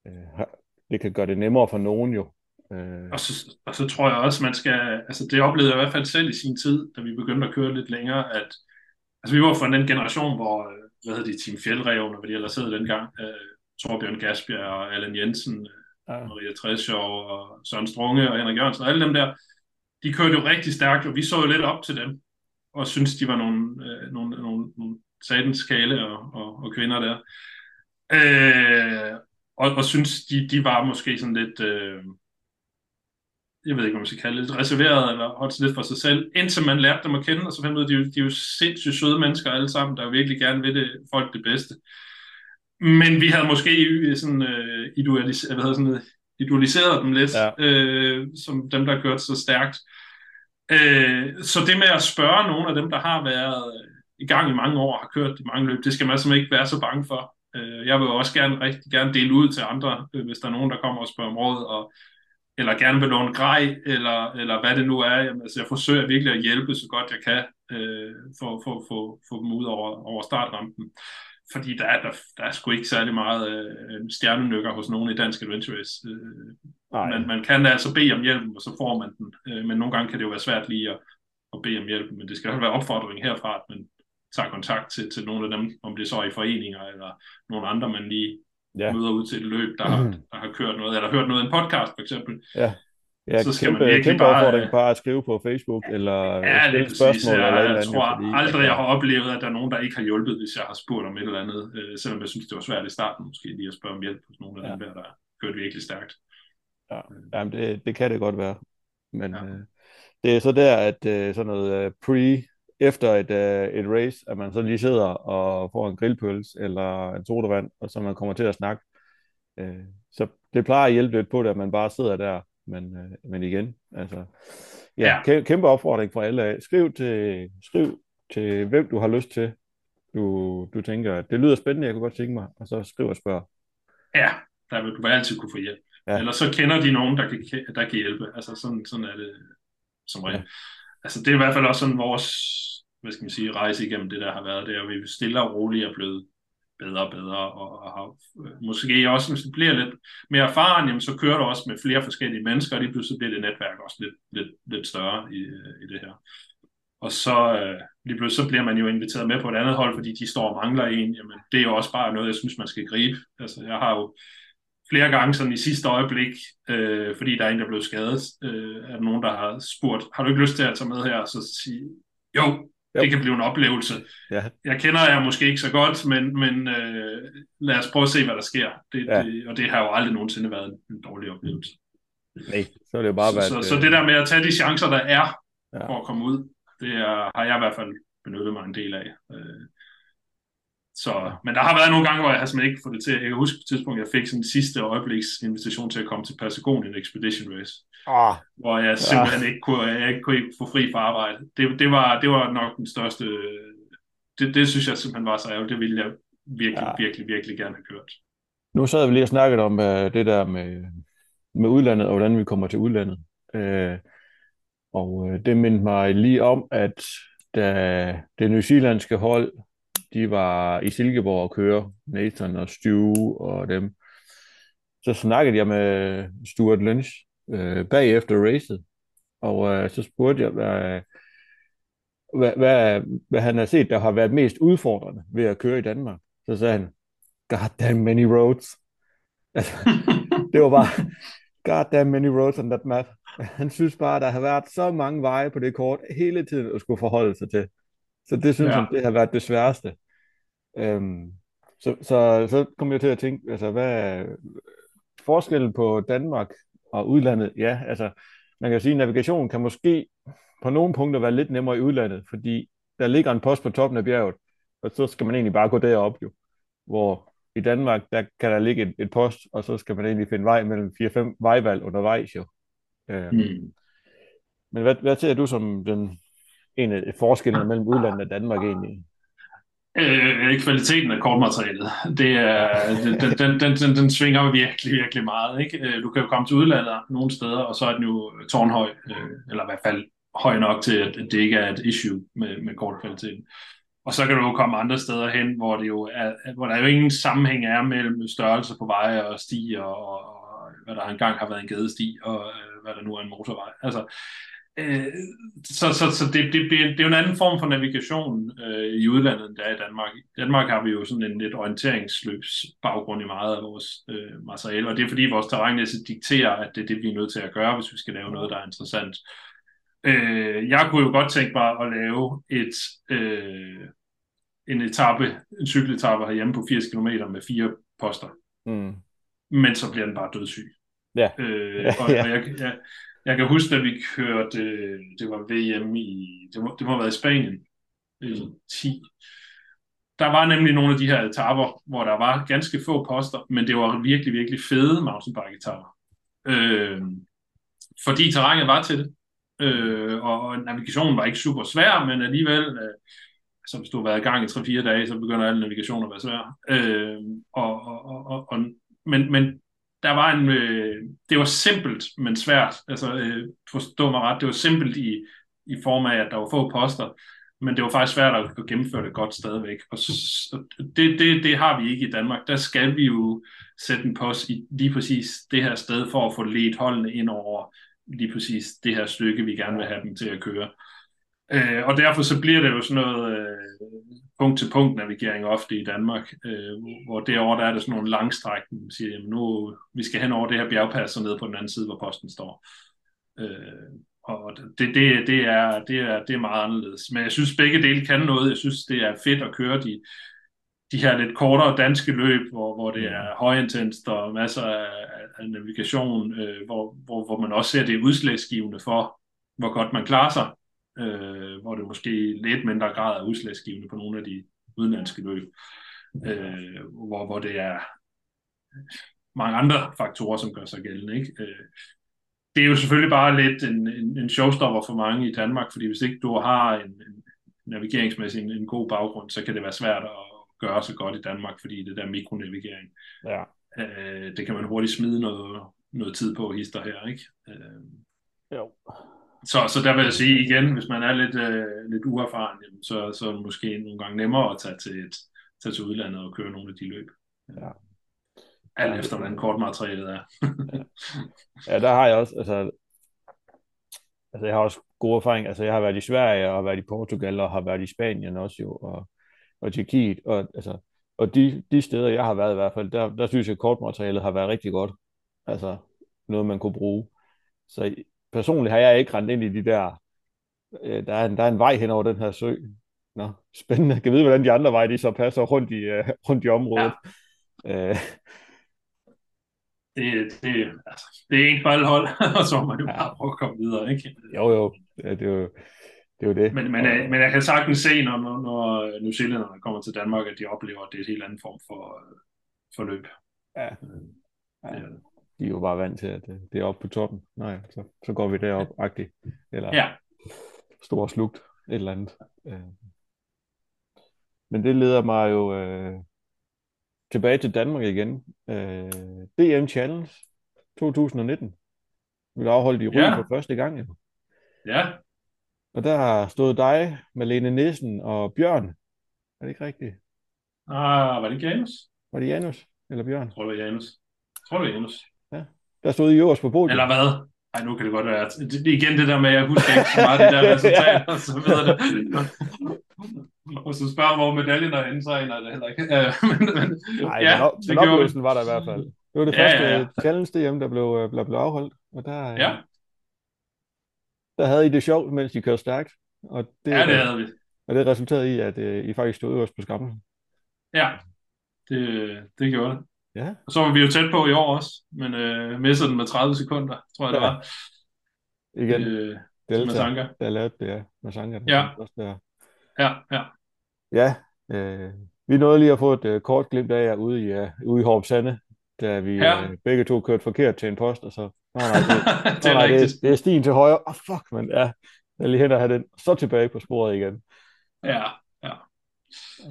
øh, det kan gøre det nemmere for nogen jo. Øh. Og, så, og så tror jeg også, man skal... Altså, det oplevede jeg i hvert fald selv i sin tid, da vi begyndte at køre lidt længere, at altså, vi var fra den generation, hvor, øh, hvad hedder de, Team Fjeldreven, og hvad de ellers hed dengang, øh, Torbjørn Gasbjerg og Allan Jensen, ja. Maria Treschow og Søren Strunge og Henrik Jørgensen og alle dem der, de kørte jo rigtig stærkt, og vi så jo lidt op til dem, og synes de var nogle, øh, nogle, nogle, nogle satans kale og, og, og kvinder der. Øh, og, og synes, de, de var måske sådan lidt, øh, jeg ved ikke, hvad man skal kalde det, lidt reserveret, eller holdt lidt for sig selv, indtil man lærte dem at kende, og så fandt ud af, de, de er jo sindssygt søde mennesker alle sammen, der virkelig gerne vil det, folk det bedste. Men vi havde måske sådan, øh, idealis- hvad sådan noget, idealiseret dem lidt, ja. øh, som dem, der kørte så stærkt. Øh, så det med at spørge nogle af dem, der har været i gang i mange år, har kørt i mange løb, det skal man simpelthen ikke være så bange for. Øh, jeg vil også gerne rigtig gerne dele ud til andre, øh, hvis der er nogen, der kommer og spørger om råd, og, eller gerne vil låne grej, eller, eller hvad det nu er. Jamen, altså, jeg forsøger virkelig at hjælpe så godt jeg kan, øh, for at få, dem ud over, over startrampen fordi der er, der, der er sgu ikke særlig meget øh, stjernenykker hos nogen i Dansk Adventure Race. Øh, man, man kan altså bede om hjælp, og så får man den. Øh, men nogle gange kan det jo være svært lige at, at bede om hjælp, men det skal jo være opfordring herfra, at man tager kontakt til, til nogle af dem, om det så er i foreninger, eller nogle andre, man lige ja. møder ud til et løb, der, har, der har kørt noget, eller hørt noget i en podcast for eksempel. Ja. Ja, så skal kæmpe, man virkelig kæmpe bare, bare at skrive på Facebook, eller ja, stille spørgsmål, jeg, eller et eller. Jeg tror fordi, aldrig, jeg har oplevet, at der er nogen, der ikke har hjulpet, hvis jeg har spurgt om et eller andet, øh, selvom jeg synes, det var svært i starten, måske lige at spørge om hjælp hos nogle af ja. dem der, der kørt virkelig stærkt. Ja, Jamen, det, det kan det godt være. Men ja. øh, det er så der, at øh, sådan noget øh, pre, efter et, øh, et race, at man så lige sidder og får en grillpøls eller en sodavand, og så man kommer til at snakke. Øh, så det plejer at hjælpe lidt på det, at man bare sidder der men, øh, men igen, altså, ja, ja. kæmpe opfordring fra alle Skriv til, skriv til, hvem du har lyst til. Du, du tænker, det lyder spændende, jeg kunne godt tænke mig, og så skriv og spørg. Ja, der vil du altid kunne få hjælp. Ja. Eller så kender de nogen, der kan, der kan hjælpe. Altså sådan, sådan er det som regel. Ja. Altså det er i hvert fald også sådan vores, hvad skal man sige, rejse igennem det, der har været der, vi stille og roligt er blevet bedre og bedre, og, og har øh, måske også, hvis du bliver lidt mere erfaren, jamen, så kører du også med flere forskellige mennesker, og lige pludselig bliver det netværk også lidt, lidt, lidt større i, øh, i det her. Og så øh, lige pludselig så bliver man jo inviteret med på et andet hold, fordi de står og mangler en. Jamen, det er jo også bare noget, jeg synes, man skal gribe. Altså, jeg har jo flere gange sådan i sidste øjeblik, øh, fordi der er en, der blev skadet, øh, er nogen, der har spurgt, har du ikke lyst til at tage med her? Og så sige, jo, det kan blive en oplevelse. Ja. Jeg kender jer måske ikke så godt, men, men øh, lad os prøve at se, hvad der sker. Det, ja. det, og det har jo aldrig nogensinde været en, en dårlig oplevelse. Nej, så det jo bare været... Så, så det der med at tage de chancer, der er ja. for at komme ud, det er, har jeg i hvert fald benyttet mig en del af. Øh, så, men der har været nogle gange, hvor jeg har simpelthen ikke fået det til. Jeg kan huske på et tidspunkt, jeg fik sådan en sidste øjebliks invitation til at komme til Patagonien Expedition Race. Oh. Hvor jeg simpelthen ja. ikke, kunne, jeg ikke kunne få fri fra arbejde. Det, det, var, det var nok den største... Det, det synes jeg simpelthen var så ærgerligt. Det ville jeg virkelig, ja. virkelig, virkelig gerne have kørt. Nu sad vi lige og snakket om uh, det der med, med udlandet, og hvordan vi kommer til udlandet. Uh, og uh, det mindte mig lige om, at da det New Zealandske hold de var i Silkeborg og køre, Nathan og Stu og dem. Så snakkede jeg med Stuart Lynch øh, bagefter racet, og øh, så spurgte jeg, hvad, hvad, hvad, hvad han har set, der har været mest udfordrende ved at køre i Danmark. Så sagde han, God damn many roads. Altså, det var bare, God damn many roads on that map. Han synes bare, der har været så mange veje på det kort hele tiden at skulle forholde sig til. Så det synes ja. han, det har været det sværeste. Øhm, så, så, så kom jeg til at tænke, altså hvad er forskellen på Danmark og udlandet? Ja, altså man kan sige, at navigationen kan måske på nogle punkter være lidt nemmere i udlandet, fordi der ligger en post på toppen af bjerget, og så skal man egentlig bare gå derop jo. Hvor i Danmark, der kan der ligge et, et post, og så skal man egentlig finde vej mellem 4-5 vejvalg undervejs jo. Øh, mm. Men hvad, hvad ser du som den, en af forskellene mellem udlandet og Danmark egentlig? Øh, kvaliteten af kortmaterialet, det er, den, den, den, den, den svinger virkelig, virkelig meget. Ikke? Øh, du kan jo komme til udlandet nogle steder, og så er den jo tårnhøj, øh, eller i hvert fald høj nok til, at det ikke er et issue med, med kortkvaliteten. Og så kan du jo komme andre steder hen, hvor, det jo er, hvor der jo ingen sammenhæng er mellem størrelse på veje og stier, og, og hvad der engang har været en gadesti, og øh, hvad der nu er en motorvej. Altså, Øh, så så, så det, det, det, er jo en anden form for navigation øh, i udlandet, end der er i Danmark. I Danmark har vi jo sådan en lidt orienteringsløbs baggrund i meget af vores øh, materiale, og det er fordi vores terrænlæse dikterer, at det er det, vi er nødt til at gøre, hvis vi skal lave noget, der er interessant. Øh, jeg kunne jo godt tænke mig at lave et, øh, en etape, en cykeletappe herhjemme på 80 km med fire poster. Mm. Men så bliver den bare dødssyg. Ja. Øh, og, ja. og jeg, jeg, jeg kan huske, at vi kørte, det var VM i, det må, det må have været i Spanien, i 10. Der var nemlig nogle af de her etaper, hvor der var ganske få poster, men det var virkelig, virkelig fede mountainbike-etaper. Øh, fordi terrænet var til det, øh, og navigationen var ikke super svær, men alligevel, øh, altså hvis du har været i gang i 3-4 dage, så begynder alle navigationer at være svær. Øh, og, og, og, og, men, men der var en, øh, det var simpelt, men svært. Altså, øh, forstå mig ret, det var simpelt i, i form af, at der var få poster, men det var faktisk svært at, at gennemføre det godt stadigvæk. Og så, det, det, det har vi ikke i Danmark. Der skal vi jo sætte en post i lige præcis det her sted, for at få ledt holdene ind over lige præcis det her stykke, vi gerne vil have dem til at køre. Øh, og derfor så bliver det jo sådan noget øh, punkt-til-punkt navigering ofte i Danmark, øh, hvor derovre der er det sådan nogle langstræk, man siger, jamen nu vi skal hen over det her bjergpas og ned på den anden side, hvor posten står. Øh, og det, det, det, er, det, er, det er meget anderledes. Men jeg synes, begge dele kan noget. Jeg synes, det er fedt at køre de, de her lidt kortere danske løb, hvor, hvor det er højintenst og masser af, af navigation, øh, hvor, hvor, hvor man også ser det udslagsgivende for, hvor godt man klarer sig øh, hvor det måske lidt mindre grad er udslagsgivende på nogle af de udenlandske løb, øh, hvor, hvor det er mange andre faktorer, som gør sig gældende. Ikke? Øh, det er jo selvfølgelig bare lidt en, en, en showstopper for mange i Danmark, fordi hvis ikke du har en, en navigeringsmæssig en, en god baggrund, så kan det være svært at gøre så godt i Danmark, fordi det der mikronavigering, ja. øh, det kan man hurtigt smide noget, noget tid på hister her, ikke? Øh, jo. Så, så der vil jeg sige igen, hvis man er lidt, øh, lidt uerfaren, jamen, så, så er det måske nogle gange nemmere at tage til, et, tage til udlandet og køre nogle af de løb. Ja. Alt efter, hvordan kortmaterialet er. ja. ja, der har jeg også, altså, altså jeg har også gode erfaringer. Altså jeg har været i Sverige, og har været i Portugal, og har været i Spanien også jo, og, og Tjekkiet, og, altså, og de, de steder, jeg har været i hvert fald, der, der synes jeg, at kortmaterialet har været rigtig godt. Altså noget, man kunne bruge. Så personligt har jeg ikke rendt ind i de der, øh, der, er en, der er en vej hen over den her sø. Nå, spændende. Jeg kan vide, hvordan de andre veje de så passer rundt i, uh, rundt i området. Ja. Uh, det, det, altså, det er en for alle hold, og så må jo ja. bare prøve at komme videre, ikke? Jo, jo. Ja, det er jo det. Er jo det. Men, men, og, men jeg kan sagtens se, når, når, når New Zealanderne kommer til Danmark, at de oplever, at det er en helt anden form for, for løb. Ja. ja de er jo bare vant til, at det er oppe på toppen. Nej, så, så går vi derop agtigt. Eller ja. stor slugt, et eller andet. Øh. Men det leder mig jo øh, tilbage til Danmark igen. Øh, DM Challenge 2019. Vi blev afholdt i Røde ja. for første gang. Ja. Og der har stået dig, Malene Nissen og Bjørn. Er det ikke rigtigt? Ah, var det Janus? Var det Janus eller Bjørn? Jeg tror, det var Janus. Jeg tror, det var Janus. Ja. Der stod I øverst på podiet. Eller hvad? Nej, nu kan det godt være. Det, igen det der med, at jeg husker ikke så meget det der resultat, og så videre det. og så spørger hvor medaljen er henne, så er det heller ikke. men, men, Nej, ja, men, det men oplevelsen var der i hvert fald. Det var det ja, første ja, ja. challenge DM, der blev, øh, blev, blev afholdt. Og der, øh, ja. der havde I det sjovt, mens I kørte stærkt. Og det, ja, det havde vi. Og det resulterede i, at uh, I faktisk stod øverst på skammen. Ja, det, det gjorde det. Ja. Og så var vi jo tæt på i år også, men øh, missede den med 30 sekunder, tror jeg ja. det var. Igen, øh, Delta, Masanka. der lavede det, ja. Masanka. Ja. Også der. Ja, ja. Ja, øh, vi nåede lige at få et uh, kort glimt af jer ude i, uh, ude i Horp Sande, da vi Ja. uh, begge to kørte forkert til en post, og så, nå nej, det, det er nej, det, det er stien til højre. Oh, fuck, men ja, jeg lige hen og have den, så tilbage på sporet igen. Ja, ja.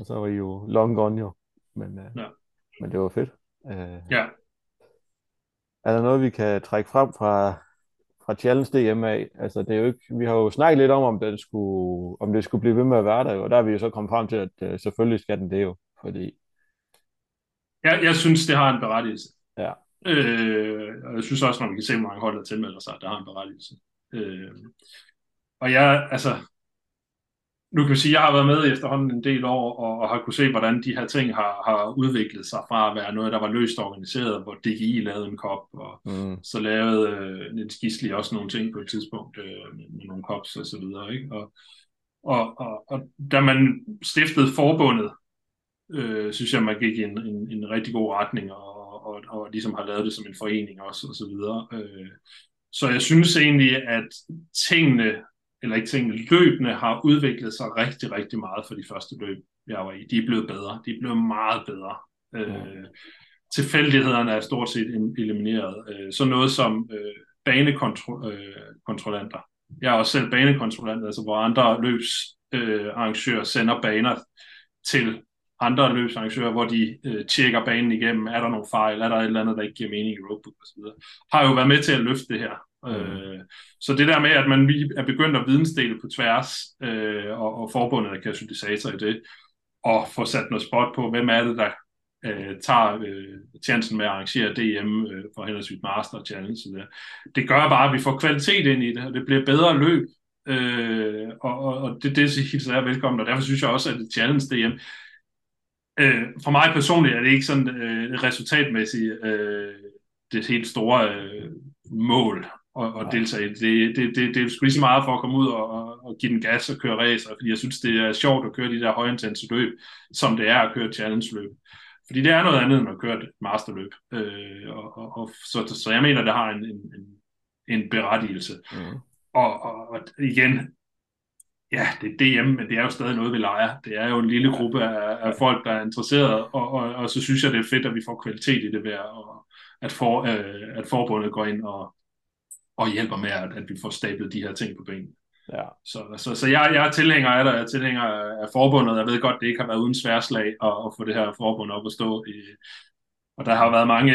Og så var I jo long gone jo, men, uh, Ja. men det var fedt. Uh, Ja. Er der noget, vi kan trække frem fra, fra Challenge DM af? Altså, det er jo ikke, vi har jo snakket lidt om, om, den skulle, om det skulle blive ved med at være der, og der er vi jo så kommet frem til, at uh, selvfølgelig skal den det jo, fordi Jeg, jeg synes, det har en berettigelse. Ja. Øh, og jeg synes også, når vi kan se, hvor mange hold, der tilmelder sig, det har en berettigelse. Øh, og jeg, altså, nu kan vi sige, at jeg har været med i efterhånden en del år, og, og har kunne se, hvordan de her ting har, har udviklet sig fra at være noget, der var løst organiseret, hvor DGI lavede en kop, og mm, så lavede øh, Niels Gisli også nogle ting på et tidspunkt øh, med, med nogle kops og så videre. Ikke? Og, og, og, og da man stiftede forbundet, øh, synes jeg, man gik i en, en, en rigtig god retning, og, og, og ligesom har lavet det som en forening også, og så videre. Øh, så jeg synes egentlig, at tingene, eller ikke tingene, løbende har udviklet sig rigtig, rigtig meget for de første løb, jeg var i. De er blevet bedre. De er blevet meget bedre. Øh, tilfældighederne er stort set elimineret. Øh, så noget som øh, banekontrollanter. Jeg er også selv banekontrollant, altså hvor andre løbsarrangører øh, sender baner til andre løbsarrangører, hvor de øh, tjekker banen igennem, er der nogle fejl, er der et eller andet, der ikke giver mening i roadbook osv., har jo været med til at løfte det her. Øh, så det der med, at man er begyndt at vidensdele på tværs, øh, og, og forbundet er katalysator i det, og få sat noget spot på, hvem er det, der øh, tager øh, chancen med at arrangere DM øh, for henholdsvis Master og Challenge. Der. det, det gør bare, at vi får kvalitet ind i det, og det bliver bedre løb, øh, og, og, og det, det hilser jeg velkommen, og derfor synes jeg også, at det Challenge DM, øh, for mig personligt er det ikke sådan øh, resultatmæssigt øh, det helt store øh, mål at, at deltage i. Det, det, det, det, det er sgu lige så meget for at komme ud og, og, og give den gas og køre racer, fordi jeg synes, det er sjovt at køre de der højintense løb, som det er at køre challenge-løb. Fordi det er noget andet end at køre et masterløb. Øh, og, og, og, så, så jeg mener, det har en, en, en, en berettigelse. Mm. Og, og, og igen, ja, det er DM, men det er jo stadig noget, vi leger. Det er jo en lille gruppe af, af folk, der er interesseret, og, og, og så synes jeg, det er fedt, at vi får kvalitet i det ved at, at, for, øh, at forbundet går ind og, og hjælper med, at, at vi får stablet de her ting på benene. Ja. Så, så, så jeg, jeg er tilhænger af det, jeg er tilhænger af forbundet. Jeg ved godt, det ikke har været uden sværslag at, at få det her forbund op at stå. I, og der har været mange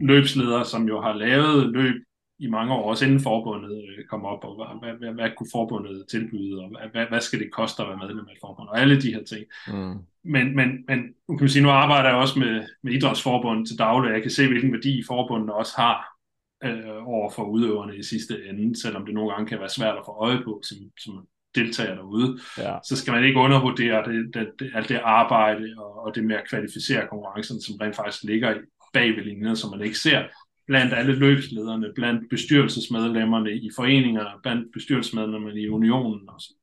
løbsledere, som jo har lavet løb i mange år, også inden forbundet kom op, og hvad, hvad, hvad, kunne forbundet tilbyde, og hvad, hvad skal det koste at være medlem af et forbund, og alle de her ting. Mm. Men, men, men nu kan man sige, nu arbejder jeg også med, med idrætsforbundet til daglig, jeg kan se, hvilken værdi forbundet også har øh, over for udøverne i sidste ende, selvom det nogle gange kan være svært at få øje på som, som deltager derude, ja. så skal man ikke undervurdere det, det, det, alt det arbejde og, og det med at kvalificere konkurrencen, som rent faktisk ligger bag ved linjen, som man ikke ser blandt alle løbslederne, blandt bestyrelsesmedlemmerne i foreningerne, blandt bestyrelsesmedlemmerne i unionen osv.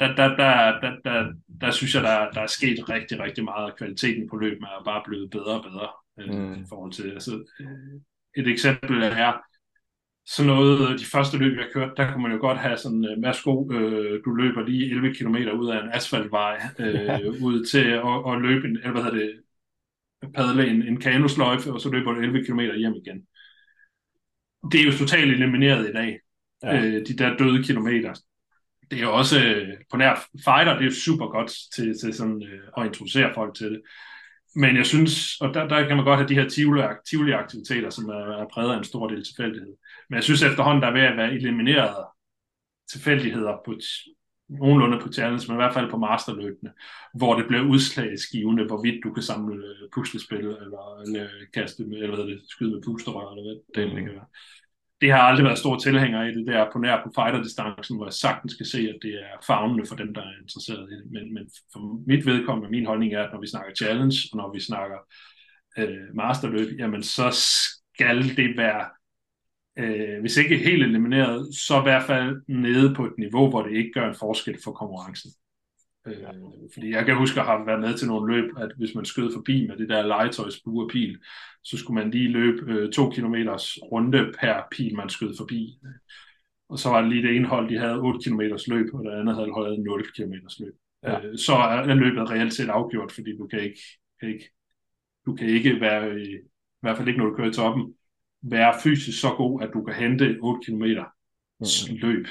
Der, der, der, der, der, der synes jeg, der, der er sket rigtig, rigtig meget, og kvaliteten på løbet er bare blevet bedre og bedre mm. øh, i forhold til. Altså, et eksempel er sådan noget, de første løb, jeg kørte, der kunne man jo godt have sådan, øh, værsgo, øh, du løber lige 11 km ud af en asfaltvej, øh, ud til at, at løbe en, eller hvad hedder det, padle en, en kanosløjfe, og så løber du 11 km hjem igen. Det er jo totalt elimineret i dag, ja. øh, de der døde kilometer. Det er jo også øh, på nær fighter, det er jo super godt til, til sådan, øh, at introducere folk til det. Men jeg synes, og der, der kan man godt have de her tivoli-aktiviteter, som er, er præget af en stor del tilfældighed. Men jeg synes efterhånden, der er ved at være elimineret tilfældigheder på nogenlunde på challenge, men i hvert fald på masterløbene, hvor det bliver udslagsgivende, hvorvidt du kan samle øh, puslespil, eller, eller kaste med, eller hvad det, skyde med pusterør, eller hvad det, mm. kan være. Det har aldrig været stor tilhænger i det der på nær på fighter-distancen, hvor jeg sagtens kan se, at det er fagnende for dem, der er interesseret i det. Men, men for mit vedkommende, min holdning er, at når vi snakker challenge, og når vi snakker øh, masterløb, jamen så skal det være øh, hvis ikke helt elimineret, så i hvert fald nede på et niveau, hvor det ikke gør en forskel for konkurrencen. Øh, fordi jeg kan huske at have været med til nogle løb, at hvis man skød forbi med det der legetøjsbue og pil, så skulle man lige løbe øh, to kilometers runde per pil, man skød forbi. Og så var det lige det ene hold, de havde 8 km løb, og det andet havde holdt 0 km løb. ja. øh, så er løbet reelt set afgjort, fordi du kan ikke, kan ikke, du kan ikke være, i, i hvert fald ikke når du kører i toppen, være fysisk så god, at du kan hente 8 km mm. løb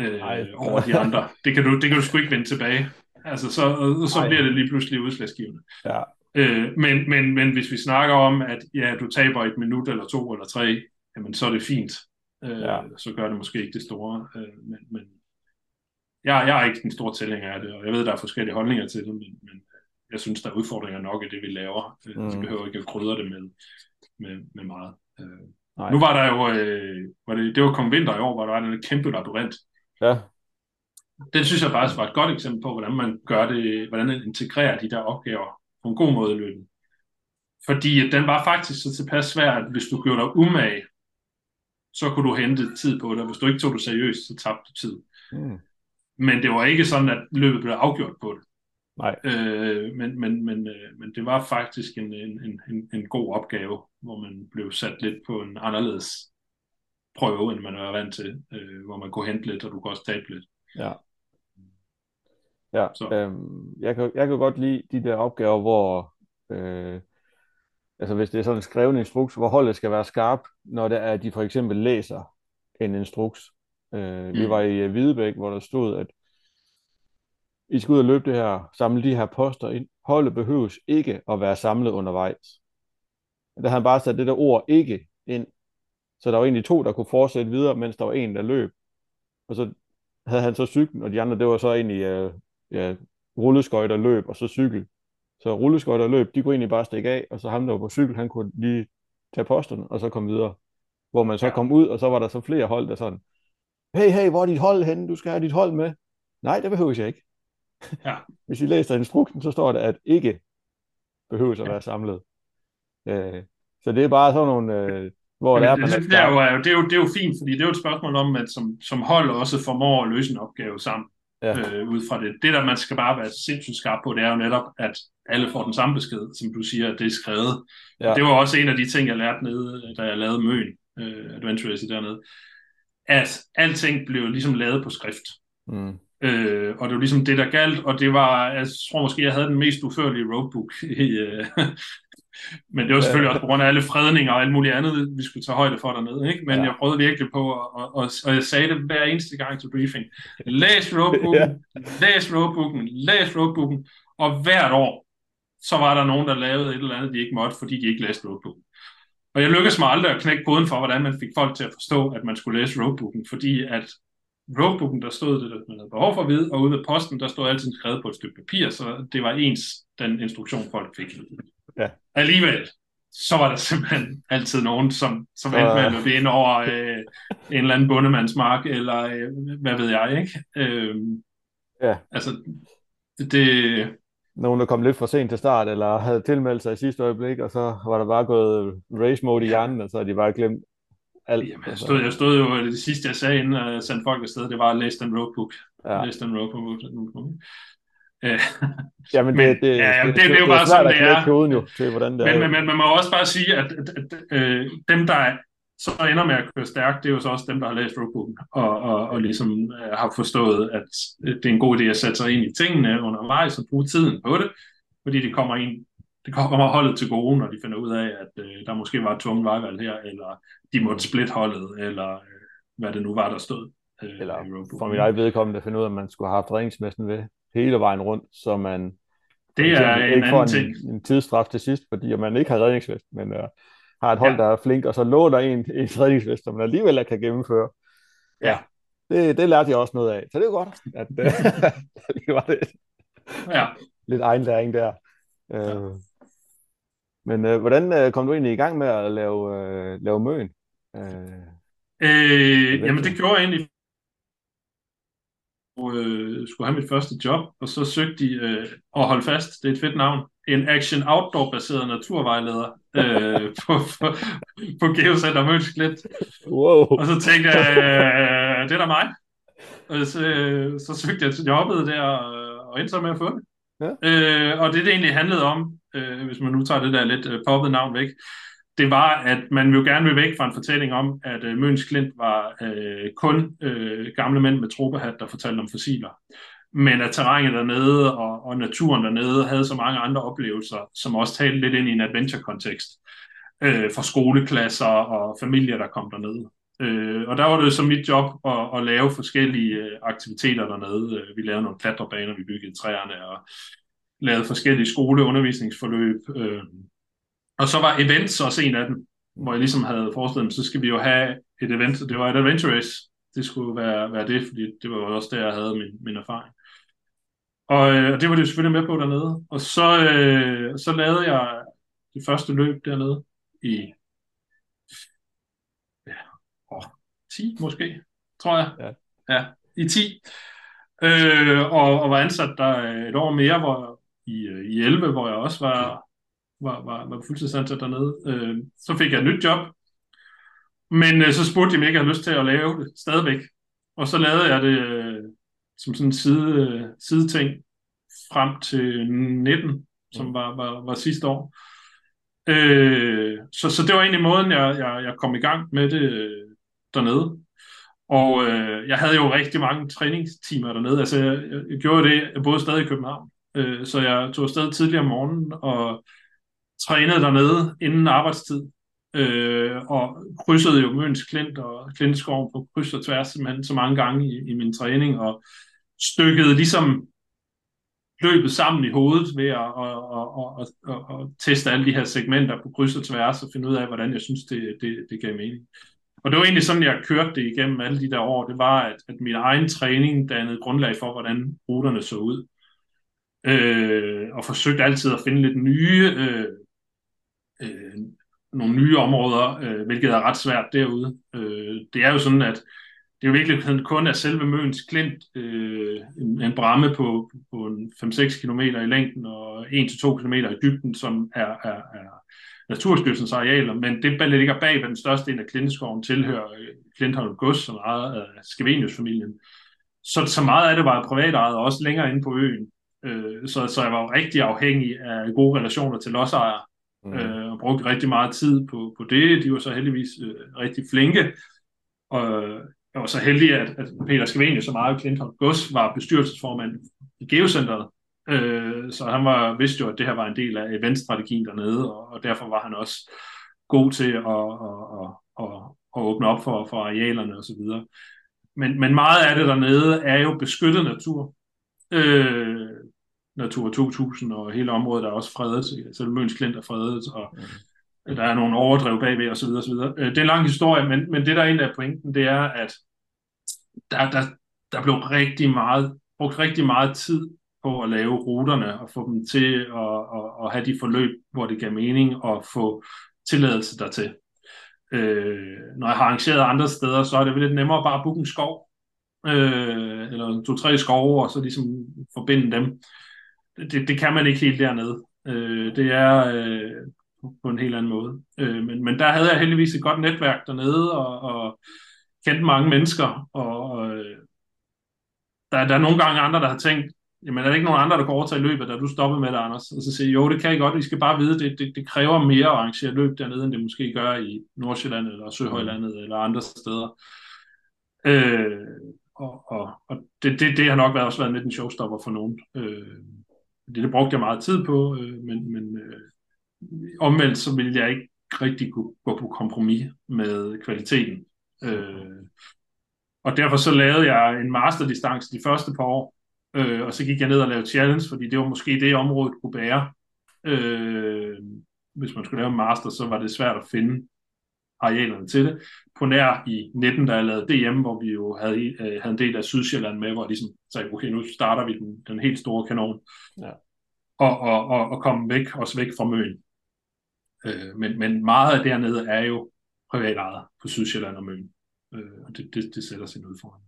øh, over de andre. Det kan, du, det kan du sgu ikke vende tilbage. Altså, så, så bliver det lige pludselig udslagsgivende. Ja. Øh, men, men, men hvis vi snakker om, at ja, du taber et minut eller to eller tre, jamen så er det fint. Øh, ja. Så gør det måske ikke det store. Øh, men, men jeg, jeg er ikke den store tilhænger af det, og jeg ved, der er forskellige holdninger til det, men, men jeg synes, der er udfordringer nok i det, vi laver. Øh, mm. Behøver ikke at krydre det med, med, med meget. Øh, Nej. Nu var der jo, øh, var det, det var Kong Vinter i år, hvor der var en kæmpe labyrint. Ja. Den synes jeg faktisk var et godt eksempel på, hvordan man gør det, hvordan man integrerer de der opgaver på en god måde i løbet. Fordi den var faktisk så tilpas svær, at hvis du gjorde dig umage, så kunne du hente tid på det. Hvis du ikke tog det seriøst, så tabte du tid. Mm. Men det var ikke sådan, at løbet blev afgjort på det. Nej. Øh, men, men, men, øh, men det var faktisk en, en, en, en god opgave, hvor man blev sat lidt på en anderledes prøve, end man var vant til, øh, hvor man kunne hente lidt, og du kunne også tabe lidt. Ja. Ja, så. øhm, jeg, kan, jeg kan godt lide de der opgaver, hvor øh, altså hvis det er sådan en skrevet instruks, hvor holdet skal være skarp, når det er, at de for eksempel læser en instruks. Øh, mm. Vi var i Hvidebæk, hvor der stod, at I skal ud og løbe det her, samle de her poster ind. Holdet behøves ikke at være samlet undervejs. Der havde han bare sat det der ord ikke ind, så der var egentlig to, der kunne fortsætte videre, mens der var en, der løb. Og så havde han så cyklen, og de andre, det var så egentlig øh, ja, rulleskøjter løb, og så cykel. Så rulleskøjter løb, de kunne egentlig bare stikke af, og så ham, der var på cykel, han kunne lige tage posterne, og så komme videre. Hvor man så ja. kom ud, og så var der så flere hold, der sådan, hey, hey, hvor er dit hold henne? Du skal have dit hold med. Nej, det behøver jeg ikke. Ja. Hvis I læser instruksen, så står der, at ikke behøver at være samlet. Øh, så det er bare sådan nogle, øh, hvor det, er, man det, det, er jo, det, er jo, det er jo fint, fordi det er jo et spørgsmål om, at som, som hold også formår at løse en opgave sammen ja. øh, ud fra det. Det der, man skal bare være sindssygt skarp på, det er jo netop, at alle får den samme besked, som du siger, at det er skrevet. Ja. Det var også en af de ting, jeg lærte nede, da jeg lavede Møn, øh, Adventure Race dernede, at alting blev ligesom lavet på skrift. Mm. Øh, og det var ligesom det, der galt, og det var, jeg tror måske, jeg havde den mest uførlige roadbook i, øh, men det var selvfølgelig også på grund af alle fredninger og alt muligt andet, vi skulle tage højde for dernede. Ikke? Men ja. jeg prøvede virkelig på, og, og, og jeg sagde det hver eneste gang til briefing. Læs roadbooken, ja. læs roadbooken, læs roadbooken. Og hvert år, så var der nogen, der lavede et eller andet, de ikke måtte, fordi de ikke læste roadbooken. Og jeg lykkedes mig aldrig at knække koden for, hvordan man fik folk til at forstå, at man skulle læse roadbooken, fordi at roadbooken, der stod det, man havde behov for at vide, og ude ved posten, der stod altid skrevet på et stykke papir, så det var ens den instruktion, folk fik. Ja. Alligevel, så var der simpelthen altid nogen, som, som endte med at løbe ind over øh, en eller anden bundemandsmark, eller øh, hvad ved jeg, ikke? Øh, ja. Altså, det. Nogen, der kom lidt for sent til start, eller havde tilmeldt sig i sidste øjeblik, og så var der bare gået race mode i hjernen, og så havde de bare glemt alt. Jamen, jeg, stod, jeg stod jo, det sidste jeg sagde, inden jeg sendte folk afsted, det var at læse den roadbook. Ja. Læse den roadbook. Jamen, det, det, ja, det, det, det, er jo bare sådan, det er. Koden jo, til, hvordan det men, er. Men, men man må også bare sige, at, at, at øh, dem, der så ender med at køre stærkt, det er jo så også dem, der har læst roadbooken, og, og, og ligesom øh, har forstået, at det er en god idé at sætte sig ind i tingene undervejs og bruge tiden på det, fordi det kommer ind det kommer holdet til gode, når de finder ud af, at øh, der måske var et tungt vejvalg her, eller de måtte splitte holdet, eller øh, hvad det nu var, der stod. Øh, eller for mit eget vedkommende at finde ud af, at man skulle have haft redningsmessen ved hele vejen rundt, så man det er en ikke får en, ting. en tidsstraf til sidst, fordi man ikke har redningsvest, men uh, har et hold, ja. der er flink, og så låner en, en redningsvest, som man alligevel kan gennemføre. Ja, det, det lærte jeg også noget af. Så det er godt, at det var det. Ja. Lidt egen læring der. Uh, ja. Men uh, hvordan uh, kom du egentlig i gang med at lave, uh, lave møen? Uh, øh, jamen det gjorde jeg egentlig øh, skulle have mit første job, og så søgte de øh, at holde fast, det er et fedt navn, en Action Outdoor-baseret naturvejleder øh, på, på, på Geocenter Møns. Wow. Og så tænkte jeg, øh, det er da mig. Og så, øh, så søgte jeg til jobbet der, og endte så med at få det. Ja. Øh, og det, det egentlig handlede om, øh, hvis man nu tager det der lidt øh, poppet navn væk, det var, at man jo gerne vil væk fra en fortælling om, at øh, Møns Klint var øh, kun øh, gamle mænd med tropehat, der fortalte om fossiler. men at terrænet dernede og, og naturen dernede havde så mange andre oplevelser, som også talte lidt ind i en adventure-kontekst øh, for skoleklasser og familier, der kom dernede. Øh, og der var det så mit job at, at lave forskellige øh, aktiviteter dernede. Øh, vi lavede nogle klatrebaner, vi byggede træerne og lavede forskellige skoleundervisningsforløb. Øh, og så var events også en af dem, hvor jeg ligesom havde forestillet mig, så skal vi jo have et event, det var et adventure race. Det skulle være, være det, fordi det var jo også der, jeg havde min, min erfaring. Og, øh, og det var det selvfølgelig med på dernede. Og så, øh, så lavede jeg det første løb dernede i ja, åh, 10 måske, tror jeg. Ja, ja i 10. Øh, og, og var ansat der et år mere hvor, i, øh, i 11, hvor jeg også var, var, var, var fuldtidsansat dernede. Øh, så fik jeg et nyt job, men øh, så spurgte de mig ikke, jeg havde lyst til at lave det stadigvæk. Og så lavede jeg det øh, som sådan en side, side ting frem til 19, som mm. var, var, var sidste år. Øh, så, så det var egentlig måden, jeg, jeg, jeg kom i gang med det øh, dernede. Og øh, jeg havde jo rigtig mange træningstimer dernede. Altså, jeg, jeg gjorde det, jeg boede stadig i København. Øh, så jeg tog afsted tidligere om morgenen og trænede dernede inden arbejdstid. Øh, og krydsede jo Møns Klint og Klintskov på kryds og tværs simpelthen så mange gange i, i min træning. Og stykkede ligesom løbet sammen i hovedet ved at, at, at, at, at, at teste alle de her segmenter på kryds og tværs og finde ud af, hvordan jeg synes, det, det, det gav mening. Og det var egentlig sådan, jeg kørte det igennem alle de der år. Det var, at, at min egen træning dannede grundlag for, hvordan ruterne så ud. Øh, og forsøgte altid at finde lidt nye, øh, øh, nogle nye områder, øh, hvilket er ret svært derude. Øh, det er jo sådan, at det er jo virkelig kun af selve Møns Klint øh, en, en bramme på, på 5-6 km i længden og 1-2 km i dybden, som er, er, er Naturstyrelsens arealer, men det ligger bag, hvad den største del af Klinteskoven tilhører øh, Klintholm Gods, som ejet af Skevenius-familien. Så, så meget af det var privatejet, også længere inde på øen. Øh, så, så jeg var jo rigtig afhængig af gode relationer til lodsejere, mm. øh, og brugte rigtig meget tid på, på det. De var så heldigvis øh, rigtig flinke, og jeg var så heldig, at, at Peter Skavenius og Mario Clinton Gus var bestyrelsesformand i Geocenteret, Øh, så han var, vidste jo, at det her var en del af eventstrategien dernede, og, og derfor var han også god til at, at, at, at, at åbne op for, for arealerne osv. Men, men meget af det dernede er jo beskyttet natur. Øh, Natur 2000 og hele området er også fredet, selv Møns Klint er fredet, og mm. der er nogle overdrev bagved osv. osv. Øh, det er en lang historie, men, men det der egentlig er pointen, det er, at der, der, der blev rigtig meget, brugt rigtig meget tid på at lave ruterne og få dem til at, at, at have de forløb, hvor det gav mening og få tilladelse dertil. Øh, når jeg har arrangeret andre steder, så er det lidt nemmere bare at booke en skov, øh, eller to-tre skove, og så ligesom forbinde dem. Det, det kan man ikke helt dernede. Øh, det er øh, på en helt anden måde. Øh, men, men der havde jeg heldigvis et godt netværk dernede, og, og kendte mange mennesker, og og øh, der, der er nogle gange andre, der har tænkt, jamen er der ikke nogen andre, der kan overtage løbet, da du stopper med det, Anders? Og så siger jo, det kan I godt, I skal bare vide, det, det, det kræver mere at arrangere løb dernede, end det måske gør i Nordsjælland eller Søhøjlandet eller andre steder. Øh, og og, og det, det, det har nok været, også været lidt en showstopper for nogen. Øh, det, det brugte jeg meget tid på, øh, men, men øh, omvendt så ville jeg ikke rigtig gå, gå på kompromis med kvaliteten. Øh, og derfor så lavede jeg en masterdistance de første par år, Øh, og så gik jeg ned og lavede challenge, fordi det var måske det område, kunne bære. Øh, hvis man skulle lave en master, så var det svært at finde arealerne til det. På nær i 19, da jeg lavede DM, hvor vi jo havde, øh, havde en del af Sydsjælland med, hvor de ligesom sagde, okay, nu starter vi den, den helt store kanon. Ja. Og, og, og, og komme væk, også væk fra Møn. Øh, men, men meget af dernede er jo privat ejet på Sydsjælland og Møn. Øh, og det, det, det sætter sin udfordring.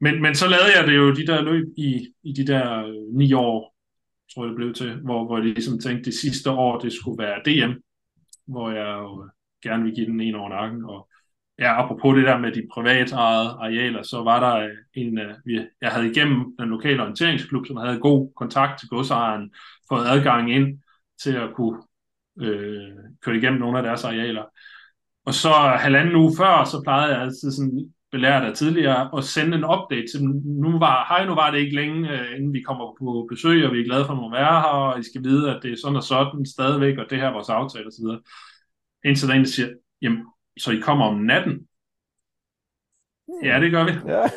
Men, men så lavede jeg det jo de der løb i, i de der øh, ni år, tror jeg det blev til, hvor, hvor jeg ligesom tænkte, det sidste år, det skulle være DM, hvor jeg jo gerne vil give den en over nakken. Og ja, apropos det der med de privatejede arealer, så var der øh, en, øh, vi, jeg havde igennem den lokale orienteringsklub, som havde god kontakt til godsejeren, fået adgang ind til at kunne øh, køre igennem nogle af deres arealer. Og så halvanden uge før, så plejede jeg altid sådan belært af tidligere, og sende en update til dem. Nu var, hej, nu var det ikke længe, øh, inden vi kommer på besøg, og vi er glade for at være her, og I skal vide, at det er sådan og sådan stadigvæk, og det her er vores aftale osv. Indtil der en, der siger, jamen, så I kommer om natten? Ja, det gør vi. Ja.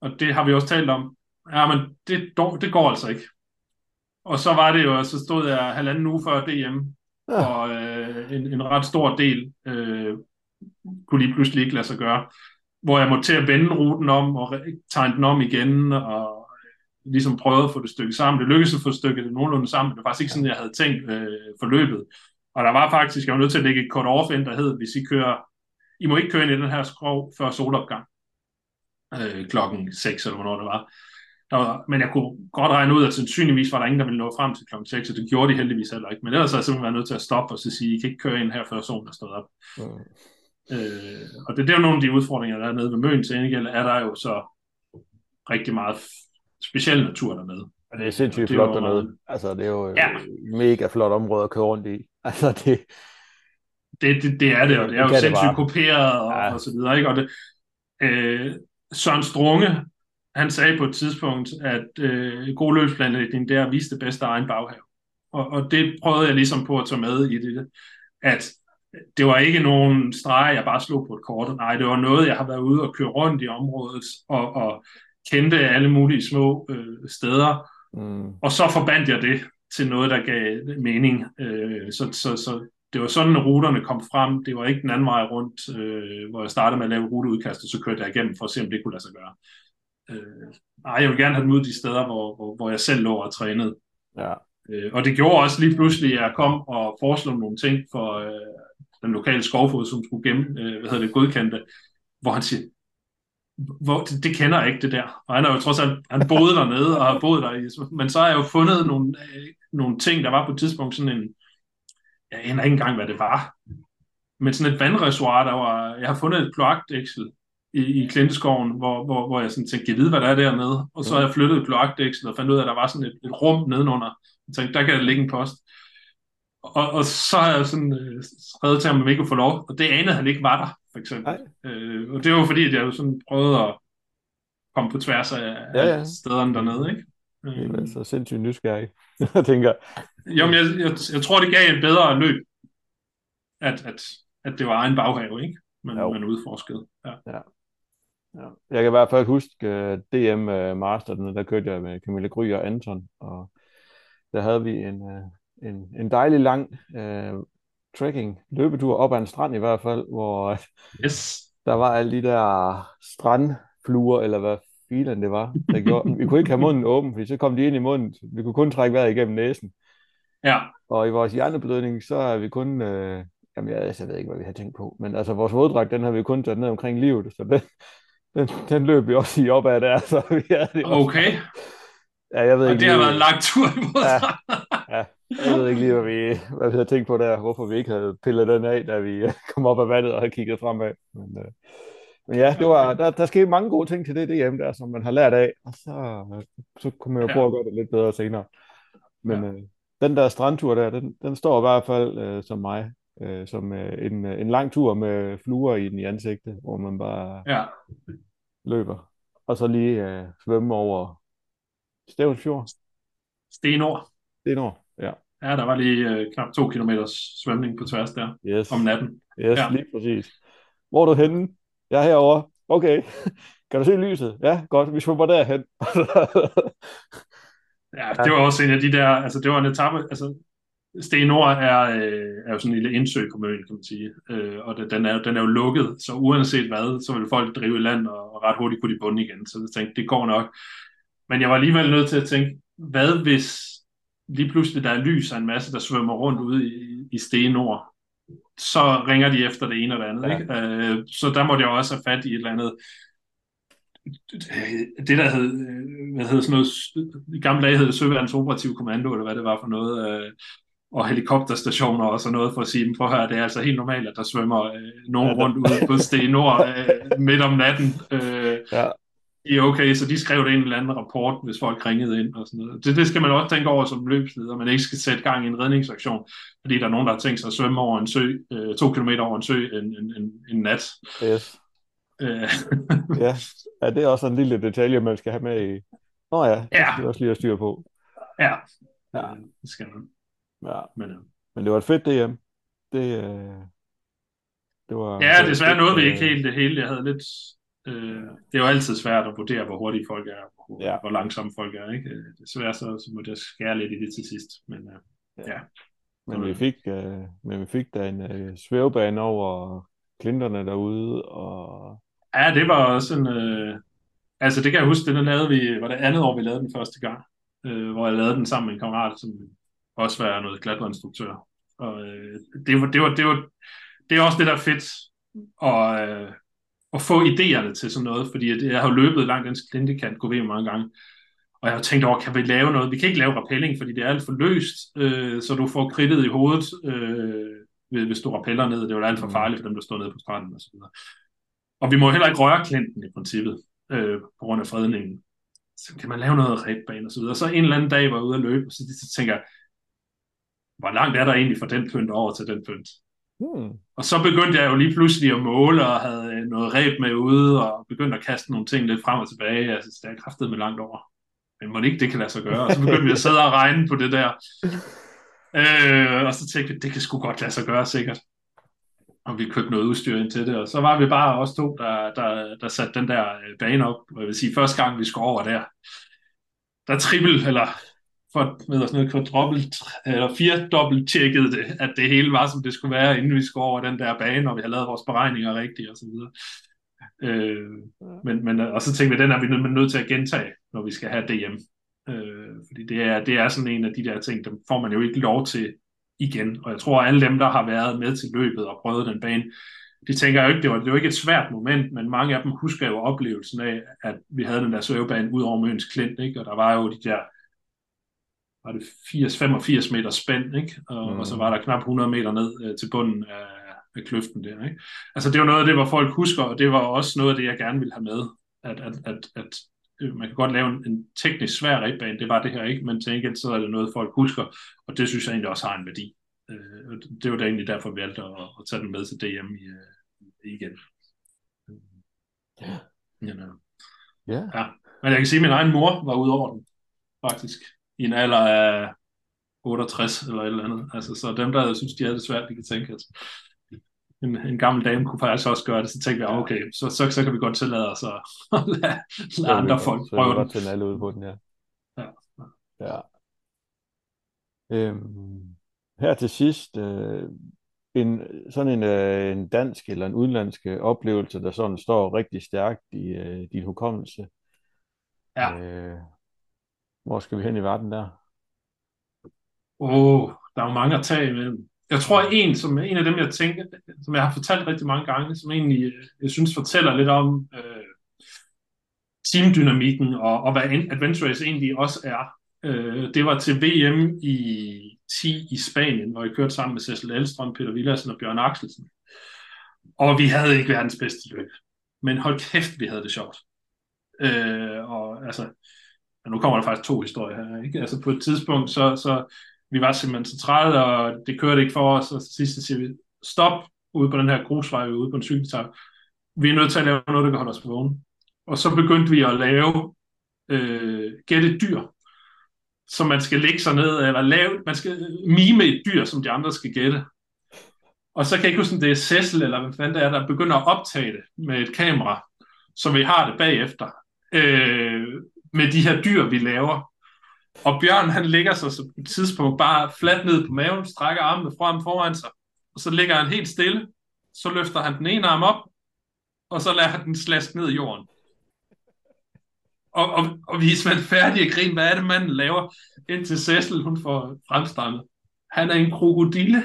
Og det har vi også talt om. Ja, men det, det går altså ikke. Og så var det jo, så stod jeg halvanden uge før DM, ja. og øh, en, en ret stor del øh, kunne lige pludselig ikke lade sig gøre. Hvor jeg måtte til at vende ruten om og tegne den om igen, og øh, ligesom prøve at få det stykket sammen. Det lykkedes at få stykket det nogenlunde sammen. Det var faktisk ikke sådan, jeg havde tænkt øh, forløbet. Og der var faktisk, jeg var nødt til at lægge et kort off der hed, hvis I kører, I må ikke køre ind i den her skrov før solopgang. Øh, klokken 6 eller hvornår det var. Der var, men jeg kunne godt regne ud, at sandsynligvis var der ingen, der ville nå frem til klokken 6, og det gjorde de heldigvis heller ikke. Men ellers har jeg simpelthen været nødt til at stoppe og så sige, I kan ikke køre ind her, før solen er stået op. Mm. Øh, og det, det er jo nogle af de udfordringer, der er nede ved Møn til Engel, er der jo så rigtig meget speciel natur dernede. Og det er sindssygt det flot dernede. Altså, det er jo ja. mega flot område at køre rundt i. Altså, det... Det, det, det er det, og det er det jo sindssygt kopieret og, ja. og så videre, ikke? Og det, øh, Søren Strunge, han sagde på et tidspunkt, at øh, god løbsplanlægning, det er at vise det bedste egen baghave. Og, og det prøvede jeg ligesom på at tage med i det, at det var ikke nogen streg, jeg bare slog på et kort. Nej, det var noget, jeg har været ude og køre rundt i området og, og kendte alle mulige små øh, steder. Mm. Og så forbandt jeg det til noget, der gav mening. Øh, så, så, så det var sådan, at ruterne kom frem. Det var ikke den anden vej rundt, øh, hvor jeg startede med at lave ruteudkast, og så kørte jeg igennem for at se, om det kunne lade sig gøre. Øh, nej, jeg vil gerne have dem ud de steder, hvor, hvor, hvor jeg selv lå og trænede. Ja. Øh, og det gjorde også lige pludselig, at jeg kom og foreslog nogle ting for øh, den lokale skovfod, som skulle gemme, øh, hvad hedder det, godkendte, hvor han siger, hvor, det, kender jeg ikke det der. Og han er jo trods alt, han boede dernede og har boet der. Men så har jeg jo fundet nogle, øh, nogle ting, der var på et tidspunkt sådan en, jeg aner ikke engang, hvad det var. Men sådan et vandreservoir, der var, jeg har fundet et kloakdæksel i, i Klinteskoven, hvor, hvor, hvor jeg sådan tænkte, jeg ved, hvad der er dernede. Og så har jeg flyttet kloakdæksel og fandt ud af, at der var sådan et, et rum nedenunder. Jeg tænkte, der kan der ligge en post. Og, og så har jeg sådan øh, skrevet til ham, om ikke kunne få lov. Og det anede han ikke var der, for eksempel. Øh, og det var fordi, at jeg jo sådan prøvede at komme på tværs af ja, ja. stederne dernede, ikke? Det er så sindssygt nysgerrig, jeg tænker. Jo, men jeg, jeg, jeg tror, det gav en bedre løb, at, at, at det var egen baghave, ikke? Man, man udforskede. Ja. ja. Ja. Jeg kan i hvert fald huske uh, DM uh, Master, der kørte jeg med Camille Gry og Anton, og der havde vi en, uh, en, en dejlig lang uh, trekking, løbetur op ad en strand i hvert fald, hvor yes. der var alle de der strandfluer, eller hvad filen det var, der gjorde. Vi kunne ikke have munden åben, fordi så kom de ind i munden. Vi kunne kun trække vejret igennem næsen. Ja. Og i vores hjerneblødning, så er vi kun... Øh, jamen, jeg, jeg ved ikke, hvad vi har tænkt på. Men altså, vores våddragt, den har vi kun taget ned omkring livet. Så den, den, den løb vi også i op af der. Så vi det okay. Ja, jeg ved og ikke det lige, har været en lang tur i vores ja, ja, jeg ved ikke lige, hvad vi, hvad vi havde tænkt på der. Hvorfor vi ikke havde pillet den af, da vi kom op af vandet og havde kigget fremad. Men, øh, men ja, det var, der, der skete mange gode ting til det DM der, som man har lært af, og så, så kunne man jo ja. prøve at gøre det lidt bedre senere. Men ja. øh, den der strandtur der, den, den står i hvert fald øh, som mig, øh, som øh, en, en lang tur med fluer i den i ansigtet, hvor man bare ja. løber. Og så lige øh, svømme over Stævnsfjord. Stenord. Stenord, ja. Ja, der var lige øh, knap to kilometers svømning på tværs der yes. om natten. Yes, ja. lige præcis. Hvor er du henne? Jeg er herovre. Okay. Kan du se lyset? Ja, godt. Vi svømmer derhen. ja, det var også en af de der, altså det var en etape, altså Stenord er, øh, er jo sådan en lille indsø Møn, kan man sige, øh, og det, den, er, den er jo lukket, så uanset hvad, så vil folk drive i land, og, og ret hurtigt kunne de bunde igen, så jeg tænkte, det går nok. Men jeg var alligevel nødt til at tænke, hvad hvis lige pludselig der er lys af en masse, der svømmer rundt ude i, i Stenord, så ringer de efter det ene og det andet. Ja. Ikke? Øh, så der måtte jeg også have fat i et eller andet det der hed, hvad hedder sådan noget, i gamle dage hed det Søværens Operativ Kommando, eller hvad det var for noget, øh, og helikopterstationer og sådan noget, for at sige dem, for at høre, det er altså helt normalt, at der svømmer øh, nogen ja, rundt ude på Stenord øh, midt om natten. Øh, ja. I okay, så de skrev det i en eller anden rapport, hvis folk ringede ind og sådan noget. Det, det skal man også tænke over som løbsleder, man ikke skal sætte gang i en redningsaktion, fordi der er nogen, der har tænkt sig at svømme over en sø, øh, to kilometer over en sø en, en, en, en nat. Yes. Øh, ja. ja, det er også en lille detalje, man skal have med i. Nå ja, det Ja. skal også lige have styr på. ja, Ja. Øh, det skal man. Ja. Men, øh, Men det var et fedt DM. Det, øh, det var... ja, desværre nåede vi øh, ikke helt det hele. Jeg havde lidt... Øh, det er jo altid svært at vurdere, hvor hurtige folk er, og hvor, Ja. ja. hvor langsomme folk er. Ikke? Øh, Desværre så, så måtte jeg skære lidt i det til sidst. Men øh, Men vi fik, øh, men vi fik da en øh, svævebane over klinterne derude, og ja, det var også en... Øh, altså det kan jeg huske, den lavede vi... Var det andet år, vi lavede den første gang? Øh, hvor jeg lavede den sammen med en kammerat, som også var noget klatreinstruktør. Og øh, det, var, det, var, det, var, det er også det, der er fedt at, øh, at få idéerne til sådan noget, fordi jeg har jo løbet langt den klintekant, gå ved mange gange, og jeg har tænkt over, kan vi lave noget? Vi kan ikke lave rappelling, fordi det er alt for løst, øh, så du får kridtet i hovedet, øh, hvis du rappeller ned. Det er jo alt for Mm. farligt for dem, der står nede på stranden og så videre. Og vi må heller ikke røre klinten i princippet, øh, på grund af fredningen. Så kan man lave noget ræbbane og så videre. Så en eller anden dag var jeg ude at løbe, og så, så tænker jeg, hvor langt er der egentlig fra den pynt over til den pynt? Hmm, Og så begyndte jeg jo lige pludselig at måle, og havde øh, noget reb med ude, og begyndte at kaste nogle ting lidt frem og tilbage. Jeg det er kraftet med langt over. Men må det ikke, det kan lade sig gøre. Og så begyndte vi at sidde og regne på det der. Øh, og så tænkte vi, det kan sgu godt lade sig gøre, sikkert. Og vi købte noget udstyr ind til det, og så var vi bare os to, der, der, der satte den der øh, bane op. Og jeg vil sige, første gang vi skulle over der, der trippel, eller for, med sådan noget kvadruppelt, eller firedobbelt-tjekket det, at det hele var, som det skulle være, inden vi skulle over den der bane, og vi havde lavet vores beregninger rigtigt, og så videre. Øh, men, men, og så tænkte vi, den er vi nødt, nødt til at gentage, når vi skal have DM. Øh, fordi det er, det er sådan en af de der ting, dem får man jo ikke lov til igen. Og jeg tror, at alle dem, der har været med til løbet og prøvet den bane, de tænker jo ikke, det var, det var ikke et svært moment, men mange af dem husker jo oplevelsen af, at vi havde den der svævebane ud over Møns Klint, ikke? og der var jo de der var det 80-85 meter spænd, ikke? Og, Mm. mm. og så var der knap 100 meter ned øh, til bunden af, af kløften der. Ikke? Altså det var noget af det, hvor folk husker, og det var også noget af det, jeg gerne ville have med. At, at, at, at øh, man kan godt lave en, en teknisk svær ribbane, det var det her ikke, men til gengæld så er det noget, folk husker, og det synes jeg egentlig også har en værdi. Øh, det var da egentlig derfor, vi valgte at, at tage den med til DM i, øh, igen. Ja. Ja, ja. ja. Men jeg kan sige, at min egen mor var ude over den, faktisk, i en alder af 68 eller et eller andet. Altså, så dem, der synes, de havde det svært, de kan tænke, at en, en gammel dame kunne faktisk også gøre det, så tænkte jeg, okay, så, så, så kan vi godt tillade os at lade, Så lade vi andre godt- folk Så vi prøve den. tænde alle ud på den, ja. Ja. Ja. Øhm, her til sidst, øh, en, sådan en, øh, en dansk eller en udenlandsk oplevelse, der sådan står rigtig stærkt i øh, din hukommelse. Ja. Øh, hvor skal vi hen i verden der? Åh, oh, der er jo mange at tage imellem. Jeg tror, en, som en af dem, jeg tænker, som jeg har fortalt rigtig mange gange, som egentlig, øh, jeg synes, fortæller lidt om øh, teamdynamikken, og, og hvad en- Adventure Race egentlig også er. Øh, det var til VM i 10 i Spanien, hvor jeg kørte sammen med Cecil Elstrøm, Peter Villadsen og Bjørn Axelsen. Og vi havde ikke verdens bedste løb. Men hold kæft, vi havde det sjovt. Øh, og altså, og nu kommer der faktisk to historier her, ikke? Altså på et tidspunkt, så, så vi var simpelthen så trætte, og det kørte ikke for os, og til sidst så siger vi, stop ude på den her grusvej, vi er ude på en cykeltag. Vi er nødt til at lave noget, der kan holde os vågne. Og så begyndte vi at lave øh, gætte dyr, som man skal lægge sig ned, eller lave, man skal mime et dyr, som de andre skal gætte. Og så kan jeg ikke huske, om det er Cecil, eller hvad fanden det er, der begynder at optage det med et kamera, så vi har det bagefter, øh, med de her dyr, vi laver. Og Bjørn, han ligger sig så på et tidspunkt bare fladt ned på maven, strækker armene frem foran sig, og så ligger han helt stille, så løfter han den ene arm op, og så lader han den slaske ned i jorden. Og, og, og vi er simpelthen færdige at grine, hvad er det, manden laver, indtil Cecil, hun får fremstammet. Han er en krokodille,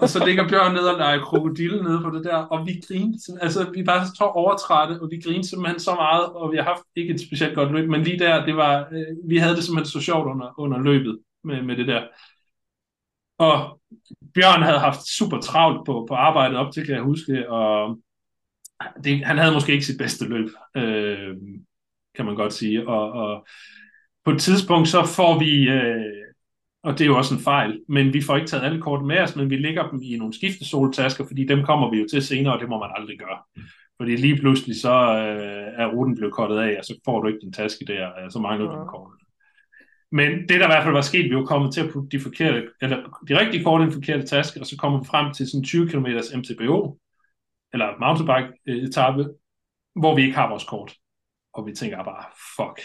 og så ligger Bjørn ned og leger krokodille nede på det der, og vi griner, altså vi var så overtrætte, og vi griner simpelthen så meget, og vi har haft ikke et specielt godt løb, men lige der, det var, øh, vi havde det simpelthen så sjovt under, under løbet med, med det der. Og Bjørn havde haft super travlt på, på arbejdet op til, kan jeg huske, og det, han havde måske ikke sit bedste løb, øh, kan man godt sige, og, og på et tidspunkt så får vi, øh, og det er jo også en fejl, men vi får ikke taget alle kort med os, men vi lægger dem i nogle skiftesoltasker, fordi dem kommer vi jo til senere, og det må man aldrig gøre. Fordi lige pludselig så øh, er ruten blevet kortet af, og så får du ikke din taske der, og så mangler du ja. din kort. Men det, der i hvert fald var sket, vi var kommet til at putte de, forkerte, eller de rigtige kort i den forkerte taske, og så kommer vi frem til sådan 20 km MTBO, eller mountainbike-etappe, hvor vi ikke har vores kort. Og vi tænker bare, fuck,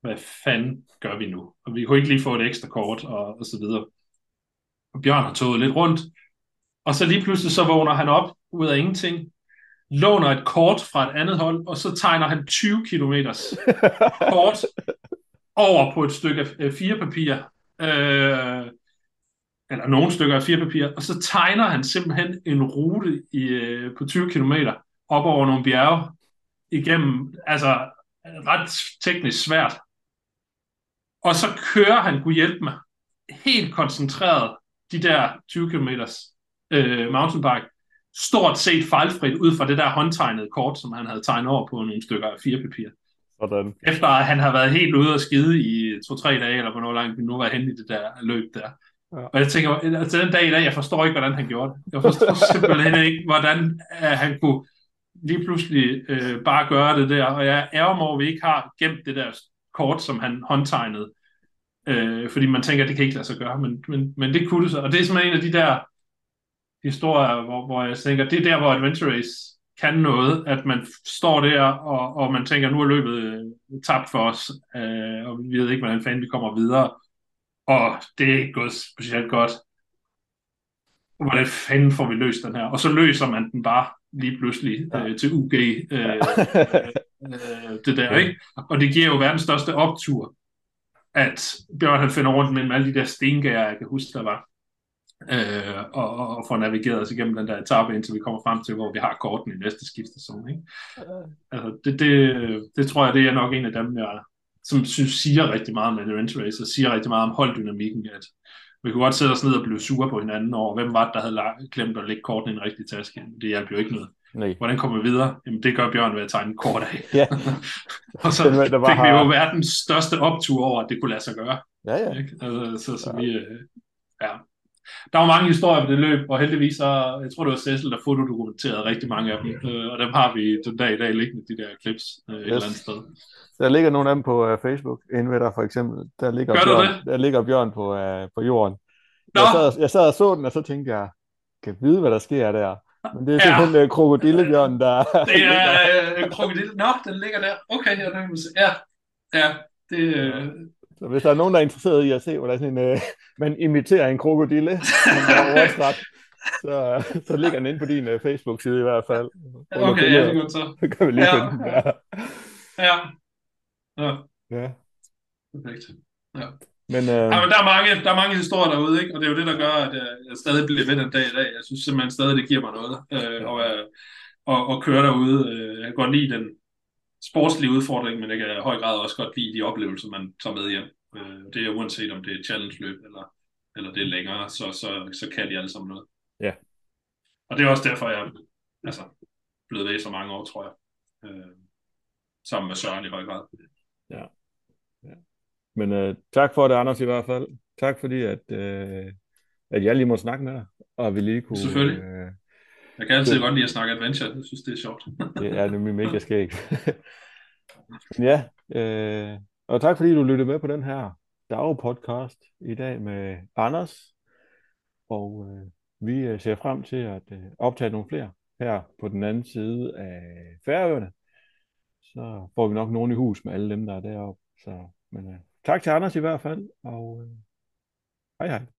hvad fanden gør vi nu? Og vi kunne ikke lige få et ekstra kort, og, og så videre. Og Bjørn har tået lidt rundt, og så lige pludselig så vågner han op ud af ingenting, låner et kort fra et andet hold, og så tegner han 20 km kort over på et stykke af fire papir, øh, eller nogle stykker af fire papir, og så tegner han simpelthen en rute i, øh, på 20 km op over nogle bjerge, igennem, altså ret teknisk svært. Og så kører han, kunne hjælpe mig, helt koncentreret de der 20 km øh, mountainbike, stort set fejlfrit ud fra det der håndtegnede kort, som han havde tegnet over på nogle stykker af fire papir. Sådan. Efter at han har været helt ude og skide i to-tre dage, eller hvornår langt vi nu var henne i det der løb der. Ja. Og jeg tænker, altså den dag i dag, jeg forstår ikke, hvordan han gjorde det. Jeg forstår simpelthen ikke, hvordan uh, han kunne lige pludselig uh, bare gøre det der. Og jeg ærger mig over, at vi ikke har gemt det der kort, som han håndtegnede. Øh, fordi man tænker, at det kan ikke lade sig gøre, men, men, men det kunne det så. Og det er simpelthen en af de der historier, hvor, hvor jeg tænker, det er der, hvor Adventure Race kan noget, at man står der, og, og man tænker, nu er løbet øh, tabt for os, øh, og vi ved ikke, hvordan fanden vi kommer videre, og det er ikke gået specielt godt. Hvordan fanden får vi løst den her? Og så løser man den bare lige pludselig ja. øh, til UG, øh, øh, øh, det der, ikke? Og det giver jo verdens største optur, at Bjørn han finder rundt mellem alle de der stengærer, jeg kan huske, der var øh, og, og får navigeret os igennem den der etape, indtil vi kommer frem til, hvor vi har korten i næste skiftesæson. Ikke? Øh. Altså, det, det, det tror jeg, det er nok en af dem, jeg, som synes, siger rigtig meget med Endurance Race, og siger rigtig meget om holddynamikken, at vi kunne godt sætte os ned og blive sure på hinanden over, hvem var det, der havde glemt at lægge korten i en rigtig taske. Det hjælper jo ikke noget. Nej. Hvordan kommer vi videre? Jamen, det gør Bjørn ved at tegne kort af. Ja. og så den, der fik vi jo verdens største optur over, at det kunne lade sig gøre. Ja, ja. Ikke? Altså, så, så ja. vi, øh, ja, der var mange historier på det løb, og heldigvis så, jeg tror det var Cecil, der fotodokumenterede rigtig mange af dem, øh, og dem har vi den dag i dag liggende, de der clips, øh, yes. et eller andet sted. Der ligger nogle af dem på uh, Facebook, inde ved dig for eksempel. Der ligger, Gør Bjørn, det? der ligger Bjørn på, uh, på jorden. Nå. Jeg, sad, jeg sad og så den, og så tænkte jeg, kan jeg vide, hvad der sker der? Men det er simpelthen ja. krokodillebjørn, der... Det er uh, krokodille... Nå, den ligger der. Okay, ja, ja, ja det, uh, så hvis der er nogen, der er interesseret i at se, hvordan en, øh, man imiterer en krokodille, så, så ligger den inde på din uh, Facebook-side i hvert fald. Okay, ja, det er godt så. Så kan vi lige ja. finde den der. Ja. Ja. Ja. Perfekt. Ja. Men, øh... ja, men der, er mange, der er mange historier derude, ikke? og det er jo det, der gør, at jeg stadig bliver ved den dag i dag. Jeg synes simpelthen stadig, det giver mig noget øh, at, at, at køre derude. Øh, jeg kan godt lide den, sportslige udfordring, men jeg kan i høj grad også godt lide de oplevelser, man tager med hjem. Øh, det er uanset om det er challenge-løb, eller, eller det er længere, så, så, så kan de alle sammen noget. Ja. Og det er også derfor, jeg altså, blevet ved så mange år, tror jeg. Øh, sammen med Søren i høj grad. Ja. ja. Men øh, tak for det, Anders, i hvert fald. Tak fordi, at, øh, at jeg lige må snakke med dig, og vi lige kunne... Øh, jeg kan altid det... godt lide at snakke adventure. Jeg synes, det er sjovt. det er nemlig mega skægt. ja, øh, og tak fordi du lyttede med på den her dag podcast i dag med Anders. Og øh, vi øh, ser frem til at øh, optage nogle flere her på den anden side af Færøerne. Så får vi nok nogen i hus med alle dem, der er deroppe. Så, men øh, tak til Anders i hvert fald, og øh, hej hej.